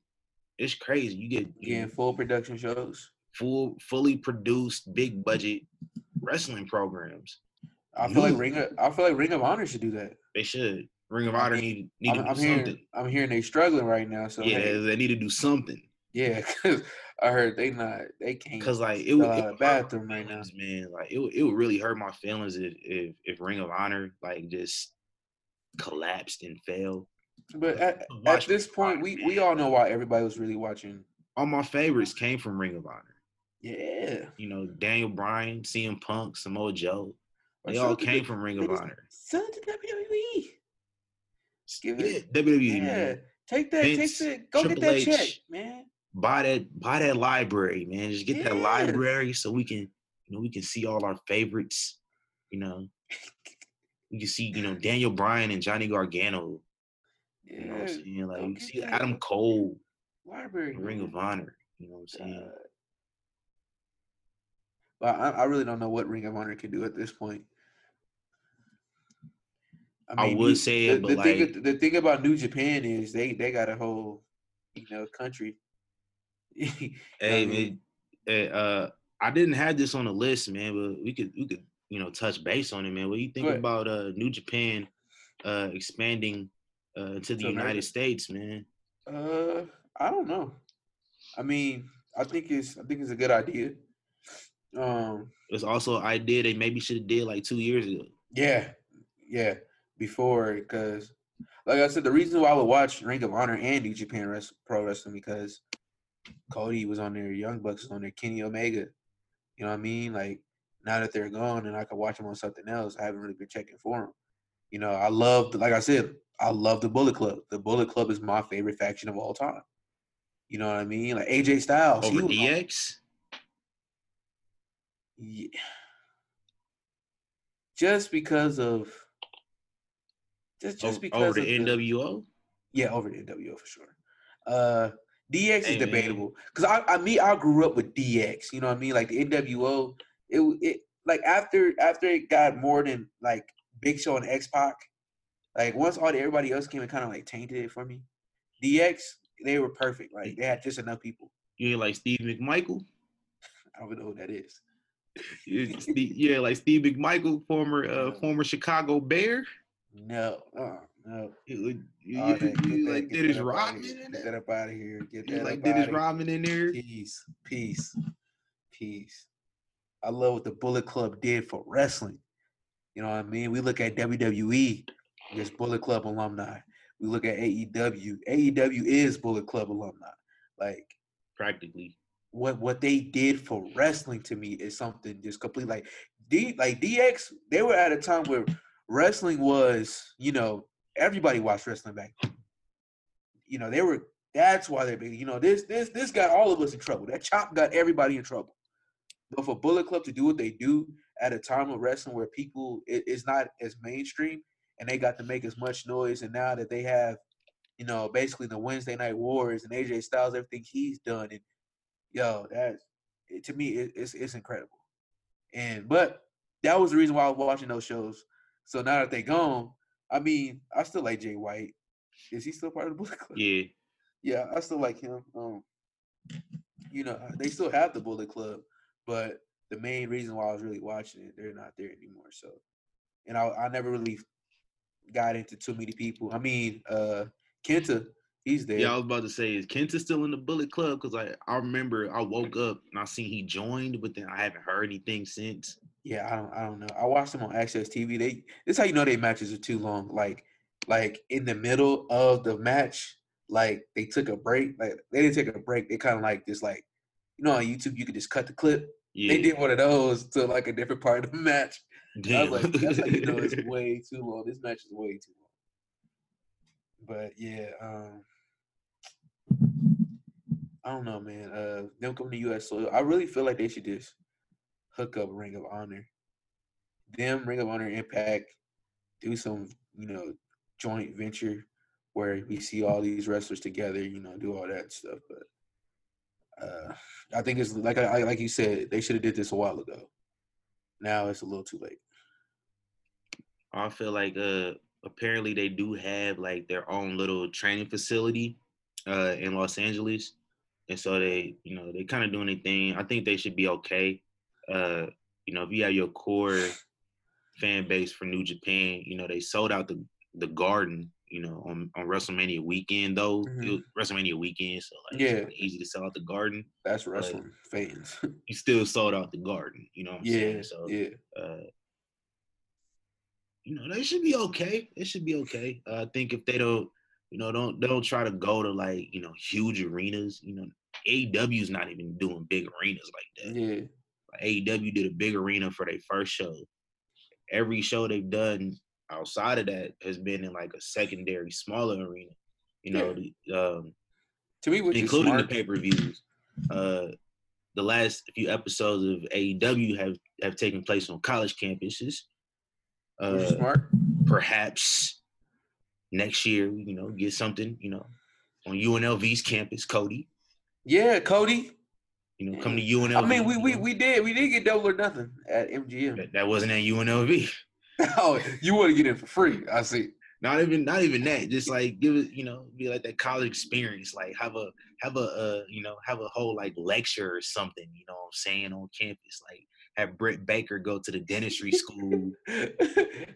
it's crazy. You get Getting full production shows. full, fully produced, big budget wrestling programs. I feel like Ring of I feel like Ring of Honor should do that. They should. Ring of I Honor need, need I'm, to do I'm hearing something. I'm hearing they struggling right now. So yeah, hey, they need to do something. yeah, because I heard they not they can't Cause like it would, out it a would hurt my bathroom right now. man. Like it, would- it would really hurt my feelings if, if if Ring of Honor like just collapsed and fell. But at, at this point, we we all know why everybody was really watching. All my favorites came from Ring of Honor. Yeah, You know, Daniel Bryan, CM Punk, Samoa Joe. They all came from Ring of Honor. Send it to WWE. Give Yeah, it- WWE. Yeah, Man. take that, Vince, take that, go Triple get that H. check, man. Buy that, buy that library, man. Just get that library so we can, you know, we can see all our favorites. You know, we can see, you know, Daniel Bryan and Johnny Gargano. You know what I'm Yeah, saying? Like go we see Adam Cole, library. Ring of. Honor. You know what I'm saying? Uh, but I, I really don't know what Ring of Honor can do at this point. I would New- say the, it, but the thing, the thing about New Japan is they they got a whole, you know, country. Hey, I man, mean- eh, uh, I didn't have this on the list, man, but we could we could you know touch base on it, man. What do you think ahead. about uh New Japan uh expanding uh to the? United States, man? Uh, I don't know. I mean, I think it's I think it's a good idea. Um, It's also an idea they maybe should have did like two years ago. yeah, yeah. Before, because like I said, the reason why I would watch Ring of Honor and New Japan Wrest- Pro Wrestling because Cody was on there, Young Bucks was on there, Kenny Omega. You know what I mean? Like now that they're gone and I can watch them on something else, I haven't really been checking for them. You know, I love, like I said, I love the Bullet Club. The Bullet Club is my favorite faction of all time. You know what I mean? Like AJ Styles. Over on- DX. Yeah. Just because of just just because over of the NWO. yeah, over the NWO for sure. Uh DX Hey, is debatable because I, I mean I grew up with DX. You know what I mean? Like the NWO, it it like after after it got more than like Big Show and X Pac, like once all the, everybody else came and kind of like tainted it for me. DX, they were perfect. Like they had just enough people. You ain't like Steve McMichael. I don't even know who that is. Yeah, Steve- yeah, like Steve McMichael, former uh, former Chicago Bear. No, uh, no. You, you, that- you that- like get Dennis that up outta Rodman here. in Get that up out of here. Get that You like outta Rodman in there. Peace, peace, peace. I love what the Bullet Club did for wrestling. You know what I mean? We look at WWE, there's Bullet Club alumni. We look at AEW. AEW is Bullet Club alumni. Like Practically. what what they did for wrestling to me is something just complete like D like DX, they were at a time where wrestling was, you know, everybody watched wrestling back. You know, they were that's why they're big. You know, this this this got all of us in trouble. That chop got everybody in trouble. But for Bullet Club to do what they do at a time of wrestling where people it, it's not as mainstream and they got to make as much noise and now that they have, you know, basically the Wednesday night wars and AJ Styles, everything he's done and yo, that's it, to me, it, it's it's incredible. And but that was the reason why I was watching those shows. So now that they gone, I mean, I still like Jay White. Is he still part of the Bullet Club? Yeah. Yeah, I still like him. Um, you know, they still have the Bullet Club, but the main reason why I was really watching it, they're not there anymore. So, and I, I never really got into too many people. I mean, uh, Kenta, he's there. Yeah, I was about to say, is Kenta still in the Bullet Club? Because I, I remember I woke up and I seen he joined, but then I haven't heard anything since. Yeah, I don't I don't know. I watched them on AXS TV. They this how you know their matches are too long. Like like in the middle of the match, like they took a break. Like they didn't take a break. They kind of like just like you know on YouTube you could just cut the clip. Yeah. They did one of those to like a different part of the match. I was like, that's how you know it's way too long. This match is way too long. But yeah, um I don't know, man. Uh them coming to US soil. I really feel like they should just hook up Ring of Honor. Them, Ring of Honor Impact, do some, you know, joint venture where we see all these wrestlers together, you know, do all that stuff. But uh I think it's like I like you said, they should have did this a while ago. Now it's a little too late. I feel like uh apparently they do have like their own little training facility uh in Los Angeles. And so they, you know, they kind of doing their thing. I think they should be okay. Uh, you know, if you have your core fan base for New Japan, you know, they sold out the the garden, you know, on, on WrestleMania weekend though. Mhm. was WrestleMania weekend, so like Yeah. easy to sell out the garden. That's wrestling fans. You still sold out the garden, you know what I'm yeah, saying? So yeah. uh, you know, they should be okay. It should be okay. Uh, I think if they don't, you know, don't don't try to go to like you know huge arenas. You know, AEW is not even doing big arenas like that. Yeah. Like, AEW did a big arena for their first show. Every show they've done outside of that has been in like a secondary, smaller arena. You know, the, um, To me, including the pay per views. Uh, the last few episodes of AEW have have taken place on college campuses. Uh, smart. perhaps next year, you know, get something, you know, on UNLV's campus, Cody. Yeah, Cody. You know, come to UNLV. I mean, we we, know. we did we did get double or nothing at MGM. that, that wasn't at UNLV. oh, you want to get in for free? I see. Not even not even that. Just like give it, you know, be like that college experience. Like have a have a uh, you know, have a whole like lecture or something, you know what I'm saying, on campus. Like have Britt Baker go to the dentistry school,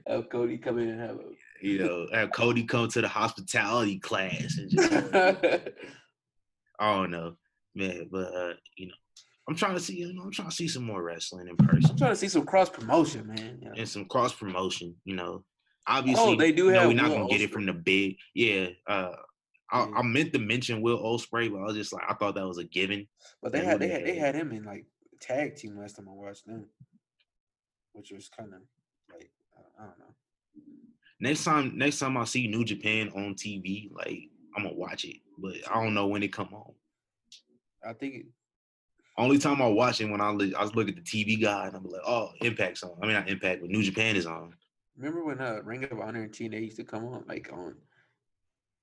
have Cody come in and have you know, have Cody come to the hospitality class and just a. I don't know, man. But uh, you know, I'm trying to see, you know, I'm trying to see some more wrestling in person I'm trying to see some cross promotion, man. Yeah. and some cross promotion. You know, obviously, Oh, they do have we're not gonna get it from the big. Yeah, uh, I, I meant to mention Will Ospreay, but I was just like, I thought that was a given. But they had they had they had him in like tag team last time I watched them. which was kind of like I- don't know. Next time, next time I see New Japan on TV, like I'm gonna watch it, but I don't know when it come on. I think it, Only time I watch it when I li- I was look at the TV guide and I'm like, oh, Impact's on. I mean, not Impact, but New Japan is on. remember when uh, Ring of Honor and TNA used to come on like on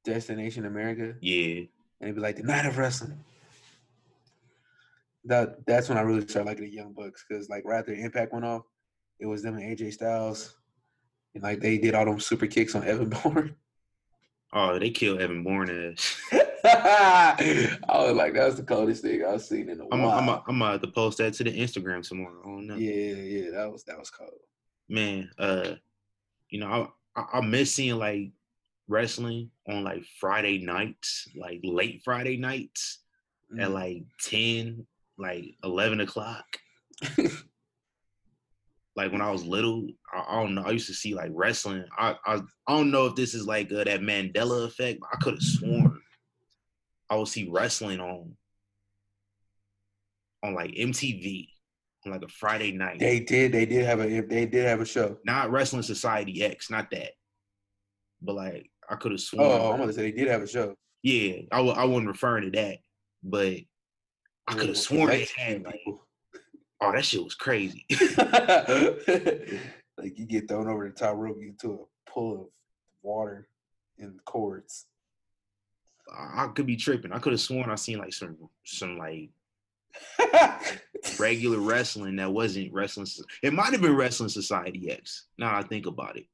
Destination America, Yeah, and it'd be like the night of wrestling. That that's when I really started liking the Young Bucks because like right after Impact went off, it was them and AJ Styles, and like they did all them super kicks on Evan Bourne. Oh, they killed Evan Bourne ass. I was like, that's the coldest thing I've seen in a I'm while. I'm i I'm gonna have to post that to the Instagram tomorrow. I don't know. yeah, yeah, that was that was cold. Man, uh, you know, I, I I miss seeing like wrestling on like Friday nights, like late Friday nights at Mm. like 10, like 11 o'clock. like when I was little, I, I don't know. I used to see like wrestling. I I, I don't know if this is like uh, that Mandela effect. But I could have sworn I would see wrestling on on like MTV on like a Friday night. they did, they did have a, they did have a show. not Wrestling Society X, not that. But like I could have sworn. Oh, I'm gonna say they did have a show. yeah, I w- I wasn't referring to that, but I could have sworn they had like, oh, that shit was crazy. like you get thrown over the top rope into a pool of water and cords. I could be tripping. I could have sworn I seen like some some like regular wrestling that wasn't wrestling. It might have been Wrestling Society X. Now I think about it.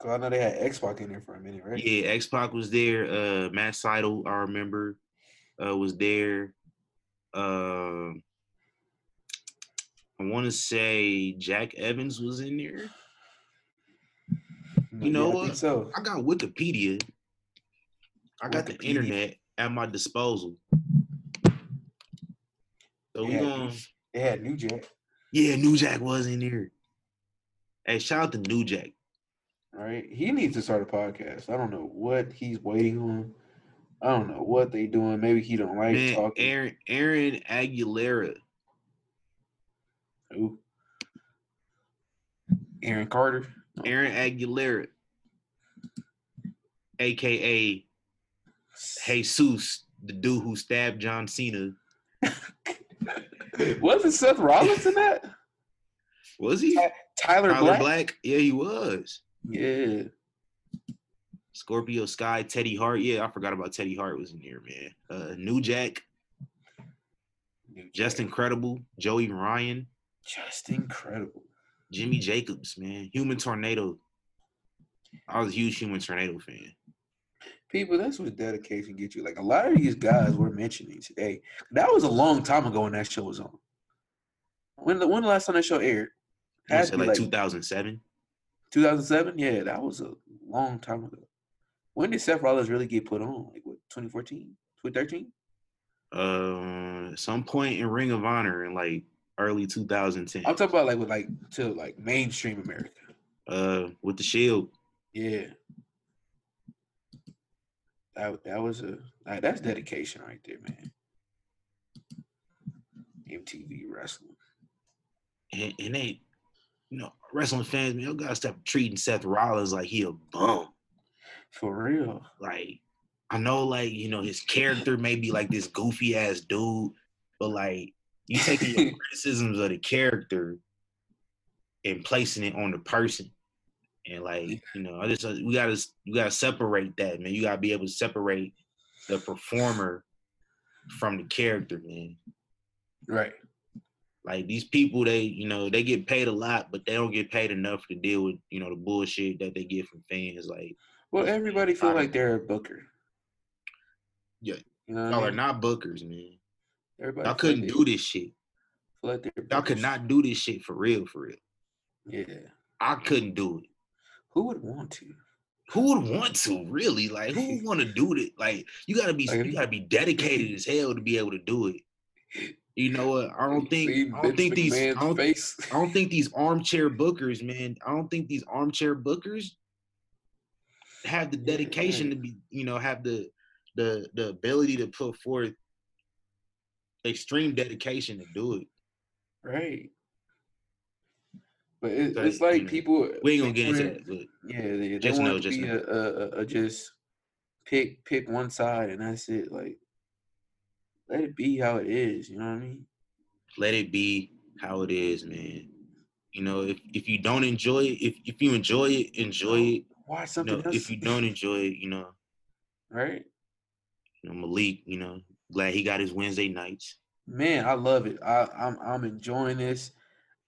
Cause I know they had X Pac in there for a minute, right? Yeah, X Pac was there. Uh, Matt Sydal, I remember, uh, was there. Um, I want to say Jack Evans was in there. You know yeah, I what? So I got Wikipedia. I got the internet at my disposal. So we Yeah, going they had New Jack, yeah, New Jack was in here. Hey, shout out to New Jack. All right. He needs to start a podcast. I don't know what he's waiting on. I don't know what they doing. Maybe he don't like Man, talking. Aaron Aaron Aguilera. Ooh. Aaron Carter. Aaron Aguilera, aka Jesus, the dude who stabbed John Cena. Wasn't Seth Rollins in that? Was he? Tyler, Tyler Black? Black? Yeah, he was. Yeah. Scorpio Sky, Teddy Hart. Yeah, I forgot about Teddy Hart was in there, man. Uh, New Jack, New Justin Credible, Joey Ryan, Just incredible. Jimmy Jacobs, man. Human Tornado. I was a huge Human Tornado fan. People, that's what dedication gets you. Like a lot of these guys we're mentioning today, that was a long time ago when that show was on. When the when the last time that show aired? Had said to be like like 2007. 2007. Yeah, that was a long time ago. When did Seth Rollins really get put on? Like what? 2014, 2013? Uh, some point in Ring of Honor in like early 2010. I'm talking about like with like to like mainstream America. Uh, with the Shield. Yeah. That that was a like, that's dedication right there, man. MTV wrestling. and, and they, you know, wrestling fans, man, you gotta stop treating Seth Rollins like he a bum. For real. Like, I know, like, you know, his character may be like this goofy ass dude, but like, you taking your criticisms of the character and placing it on the person. And like, you know, I just uh, we gotta you gotta separate that, man. You gotta be able to separate the performer from the character, man. Right. Like these people, they you know they get paid a lot, but they don't get paid enough to deal with you know the bullshit that they get from fans. Like Well, everybody feel like they're a booker. Yeah. You know y'all I are not bookers, man. Everybody Y'all couldn't do this shit. like Y'all could not do this shit for real, for real. Yeah. I couldn't do it. Who would want to? Who would want to really? Like who would want to do it? Like you gotta be you gotta be dedicated as hell to be able to do it. You know what? I don't think I don't think these I don't, face. I don't think these armchair bookers, man. I don't think these armchair bookers have the dedication to be, you know, have the the the ability to put forth extreme dedication to do it. Right. But it, it's like you know, people. We ain't gonna get into that, but Yeah, they, Just know, just be know. a, a, a, just pick pick one side and that's it. Like, let it be how it is. You know what I mean? let it be how it is, man. You know, if if you don't enjoy it, if if you enjoy it, enjoy it. You something know, else. if you don't enjoy it, you know, right? you know, Malik, you know, glad he got his Wednesday nights. Man, I love it. I, I'm I'm enjoying this.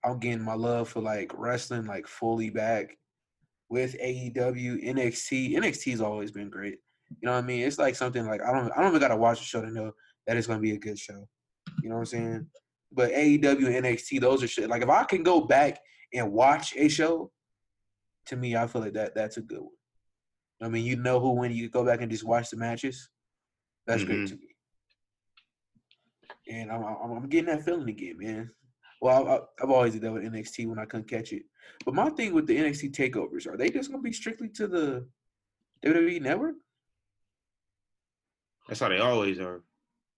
I'm getting my love for like wrestling like fully back with AEW, NXT. NXT's always been great. You know what I mean? It's like something like I don't I don't even gotta watch the show to know that it's gonna be a good show. You know what I'm saying? But AEW and NXT, those are shit. Like if I can go back and watch a show, to me, I feel like that that's a good one. I mean, you know who when you go back and just watch the matches, that's great Mhm. to me. And I'm, I'm I'm getting that feeling again, man. Well, I, I've always did that with NXT when I couldn't catch it. But my thing with the NXT takeovers, are they just gonna be strictly to the WWE network? That's how they always are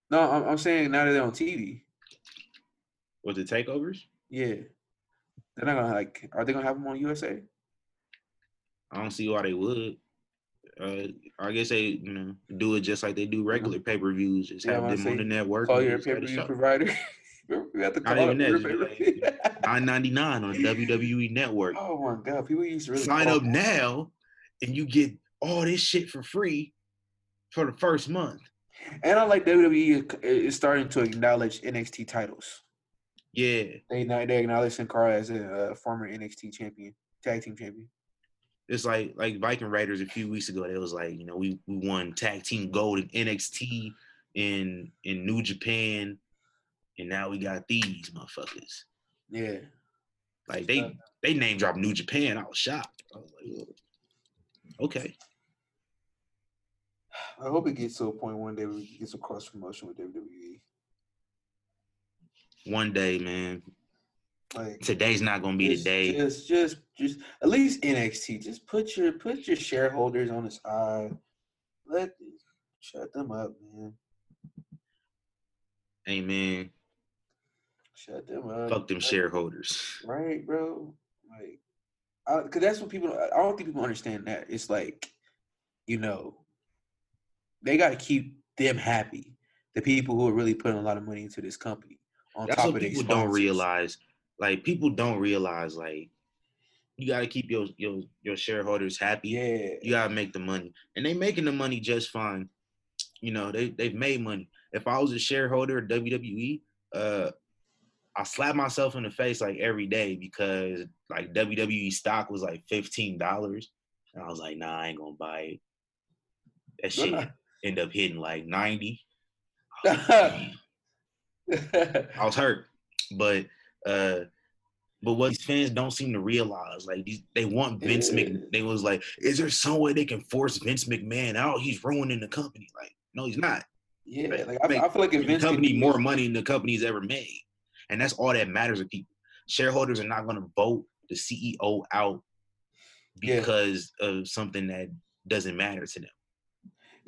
No, I'm, I'm saying now that they're on TV. with the takeovers. Yeah, they're not gonna like. Are they gonna have them on USA? I don't see why they would. Uh, I guess they, you know, do it just like they do regular pay per views. Just Yeah, have them on the network. Call your pay per view show. provider. we to call even it that, your just pay-per-view. Nine ninety nine on the WWE network. oh my god, people used to really Sign up now, and you get all this shit for free for the first month. And I like WWE is starting to acknowledge NXT titles. Yeah, They they acknowledge Sin Cara as a former NXT champion, tag team champion. it's like like Viking Raiders a few weeks ago. It was like you know we we won tag team gold in NXT in in New Japan, and now we got these motherfuckers. Yeah. Like they they name dropped New Japan. I was shocked. I was like, okay, I hope it gets to a point one day where we get some cross promotion with. WWE. one day, man. Like Today's not gonna be the day. Just, just, just at least NXT. Just put your put your shareholders on the side. Let shut them up, man. Amen. Shut them up. Fuck them shareholders. Right, bro. Like, I, cause that's what people. I don't think people understand that. It's like, you know, they got to keep them happy. The people who are really putting a lot of money into this company. On That's top what of people don't realize. Like people don't realize. Like you got to keep your your your shareholders happy. Yeah. You gotta make the money, and they making the money just fine. You know, they they've made money. If I was a shareholder of WWE, uh, I slap myself in the face like every day because like WWE stock was like fifteen dollars, and I was like, nah, I ain't gonna buy it. That shit end up hitting like ninety. I was hurt, but uh, but what these fans don't seem to realize, like these, they want Vince Yeah. Mc. They was like, is there some way they can force Vince McMahon out? He's ruining the company. Like, no, he's not. yeah. Like I, I feel like if The Vince company more money than the company's ever made, and that's all that matters to people. Shareholders are not going to vote the CEO out Yeah. because of something that doesn't matter to them.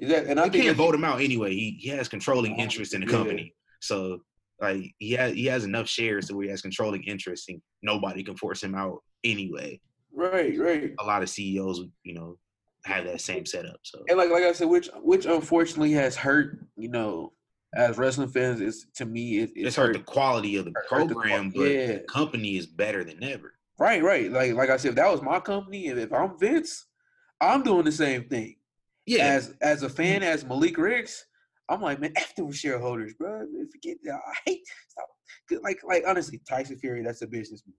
That, and I can't vote him out anyway. He he has controlling Oh, interest in the yeah. company. So like he has he has enough shares to where he has controlling interest and nobody can force him out anyway. Right, right. A lot of CEOs, you know, have that same setup. So And like like I said, which which unfortunately has hurt, you know, as wrestling fans, it's to me it, it's hurt the quality of the hurt- hurt the program, but yeah. the company is better than ever. Right, right. Like like I said, if that was my company, and if I'm Vince, I'm doing the same thing. Yeah, As as a fan, as Malik Ricks, I'm like, man, F them shareholders, bro. Forget that. I hate stop. Like like honestly, Tyson Fury, that's a business move.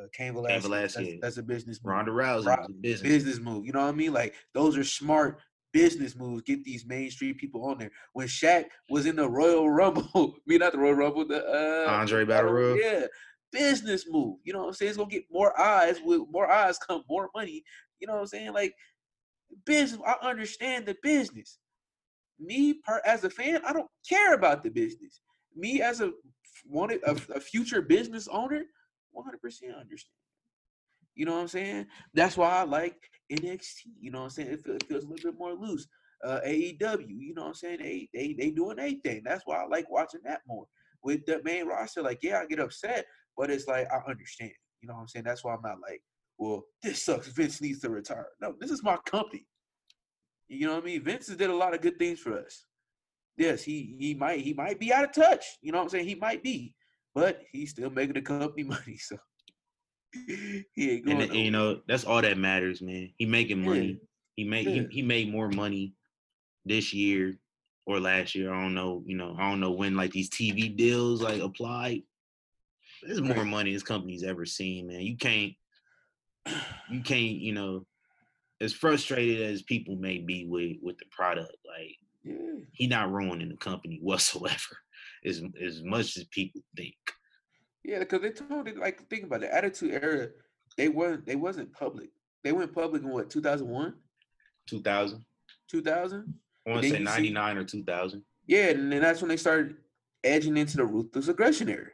Uh, Cain Velasquez, Velasquez, that's, that's a business move. Ronda Rousey Ro- a business. business move. You know what I mean? Like those are smart business moves. Get these mainstream people on there. When Shaq was in the Royal Rumble, mean not the Royal Rumble, the uh, Andre Battle Royal. yeah, business move. You know what I'm saying? It's gonna get more eyes. With more eyes come more money. You know what I'm saying? Like business. I understand the business. Me, per, as a fan, I don't care about the business. Me, as a wanted a, a future business owner, 100% understand. You know what I'm saying? That's why I like NXT. You know what I'm saying? It feels, it feels a little bit more loose. Uh, AEW. You know what I'm saying? They they they doing anything. That's why I like watching that more. With the main roster, like yeah, I get upset, but it's like I understand. You know what I'm saying? That's why I'm not like, well, this sucks. Vince needs to retire. No, this is my company. You know what I mean? Vince has did a lot of good things for us. Yes, he he might he might be out of touch. You know what I'm saying? He might be, but he's still making the company money. So he ain't And, going. and, you know that's all that matters, man. He making Yeah. money. He made Yeah. he, he made more money this year or last year. I don't know. You know, I don't know when like these TV deals like applied. There's more Right. money this company's ever seen, man. You can't you can't you know as frustrated as people may be with with the product, like yeah, he not ruining the company whatsoever, as as much as people think. Yeah, because they told it like think about the Attitude Era. They weren't they wasn't public. They went public in what 2001, Two thousand. 2000. I want to say ninety nine or two thousand. Yeah, and then that's when they started edging into the ruthless aggression era.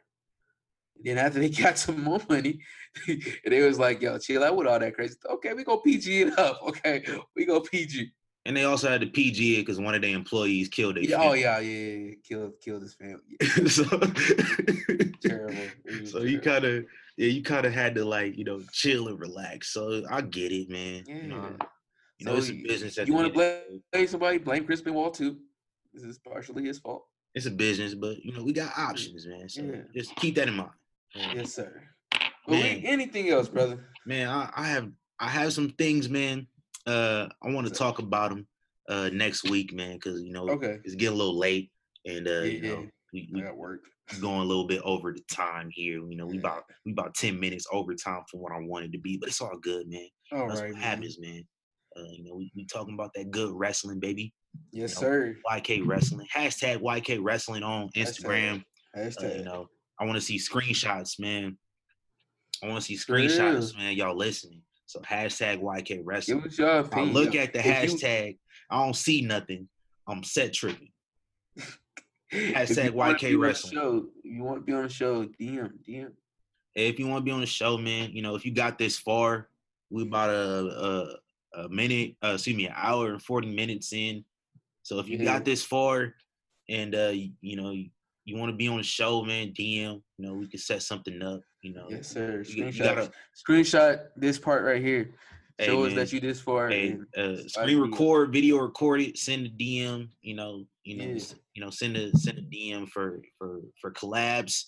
Then after they got some more money, they was like, "Yo, chill out with all that crazy." Okay, we go PG it up. Okay, we go PG. And they also had to PG it because one of their employees killed their Yeah, oh yeah, yeah, yeah, yeah. Kill, kill this family. so, Terrible. It so you kind of, yeah, you kind of had to like, you know, chill and relax. So I get it, man. You know, Yeah. you know it's a business. You want to end of the blame, somebody? Blame Crispin Wall too. This is partially his fault. It's a business, but you know, we got options, man. So Yeah. just keep that in mind. Yes, sir. Man. anything else, brother? man I, I have i have some things man uh i want to talk about them uh next week man because you know Okay. it's getting a little late and uh you Yeah, know we, we got work. going a little bit over the time here you know we Yeah. about we about 10 minutes over time from what i wanted to be but it's all good man All that's right, what man. happens man uh you know we, we talking about that good wrestling baby Yes, you know, sir. yk wrestling hashtag yk wrestling on Hashtag. instagram uh, Hashtag. you know i want to see screenshots man i want to see screenshots man y'all listening so hashtag yk wrestling Give your I look at the If you- hashtag. I don't see nothing. I'm set tripping. Hashtag you YK Wrestling. Show, you want to be on the show? DM, DM. Hey, if you want to be on the show, man, you know if you got this far, we about a a, a minute, uh, excuse me, an hour and forty minutes in. So if you Yeah. got this far, and uh, you, you know you, you want to be on the show, man, DM. You know we can set something up. You know, Yes, sir. you, you Screenshot. gotta Screenshot this part right here. Hey, Show us that you this far. hey, uh, screen record, video record it, send a DM. You know, you know, Yeah. you know, send a send a DM for for for collabs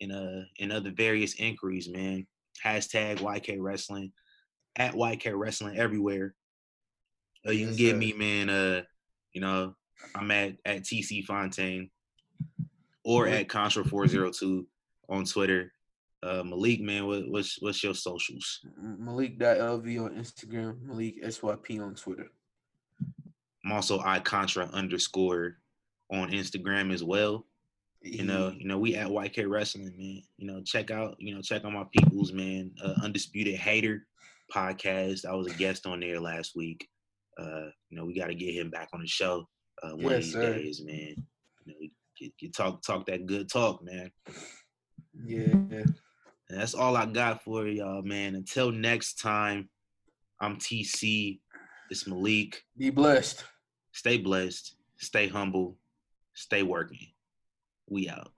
and uh and other various inquiries, man. Hashtag YK Wrestling at YK Wrestling everywhere. Uh, you Yes, can get sir. me, man. Uh, you know, I'm at at TC Fontaine or Mhm. at Contra four zero two on Twitter. Uh, Malik, man, what, what's what's your socials? Malik.lv on Instagram. Malik SYP on Twitter. I'm also iContra underscore on Instagram as well. You know, you know, we at YK Wrestling, man. You know, check out, you know, check out my people's man, uh, Undisputed Hater podcast. I was a guest on there last week. Uh, you know, we got to get him back on the show uh, one of Yes, these sir. days, man. You know, get talk talk that good talk, man. Yeah. And that's all I got for y'all, man. Until next time, I'm TC. It's Malik. Be blessed. Stay blessed. Stay humble. Stay working. We out.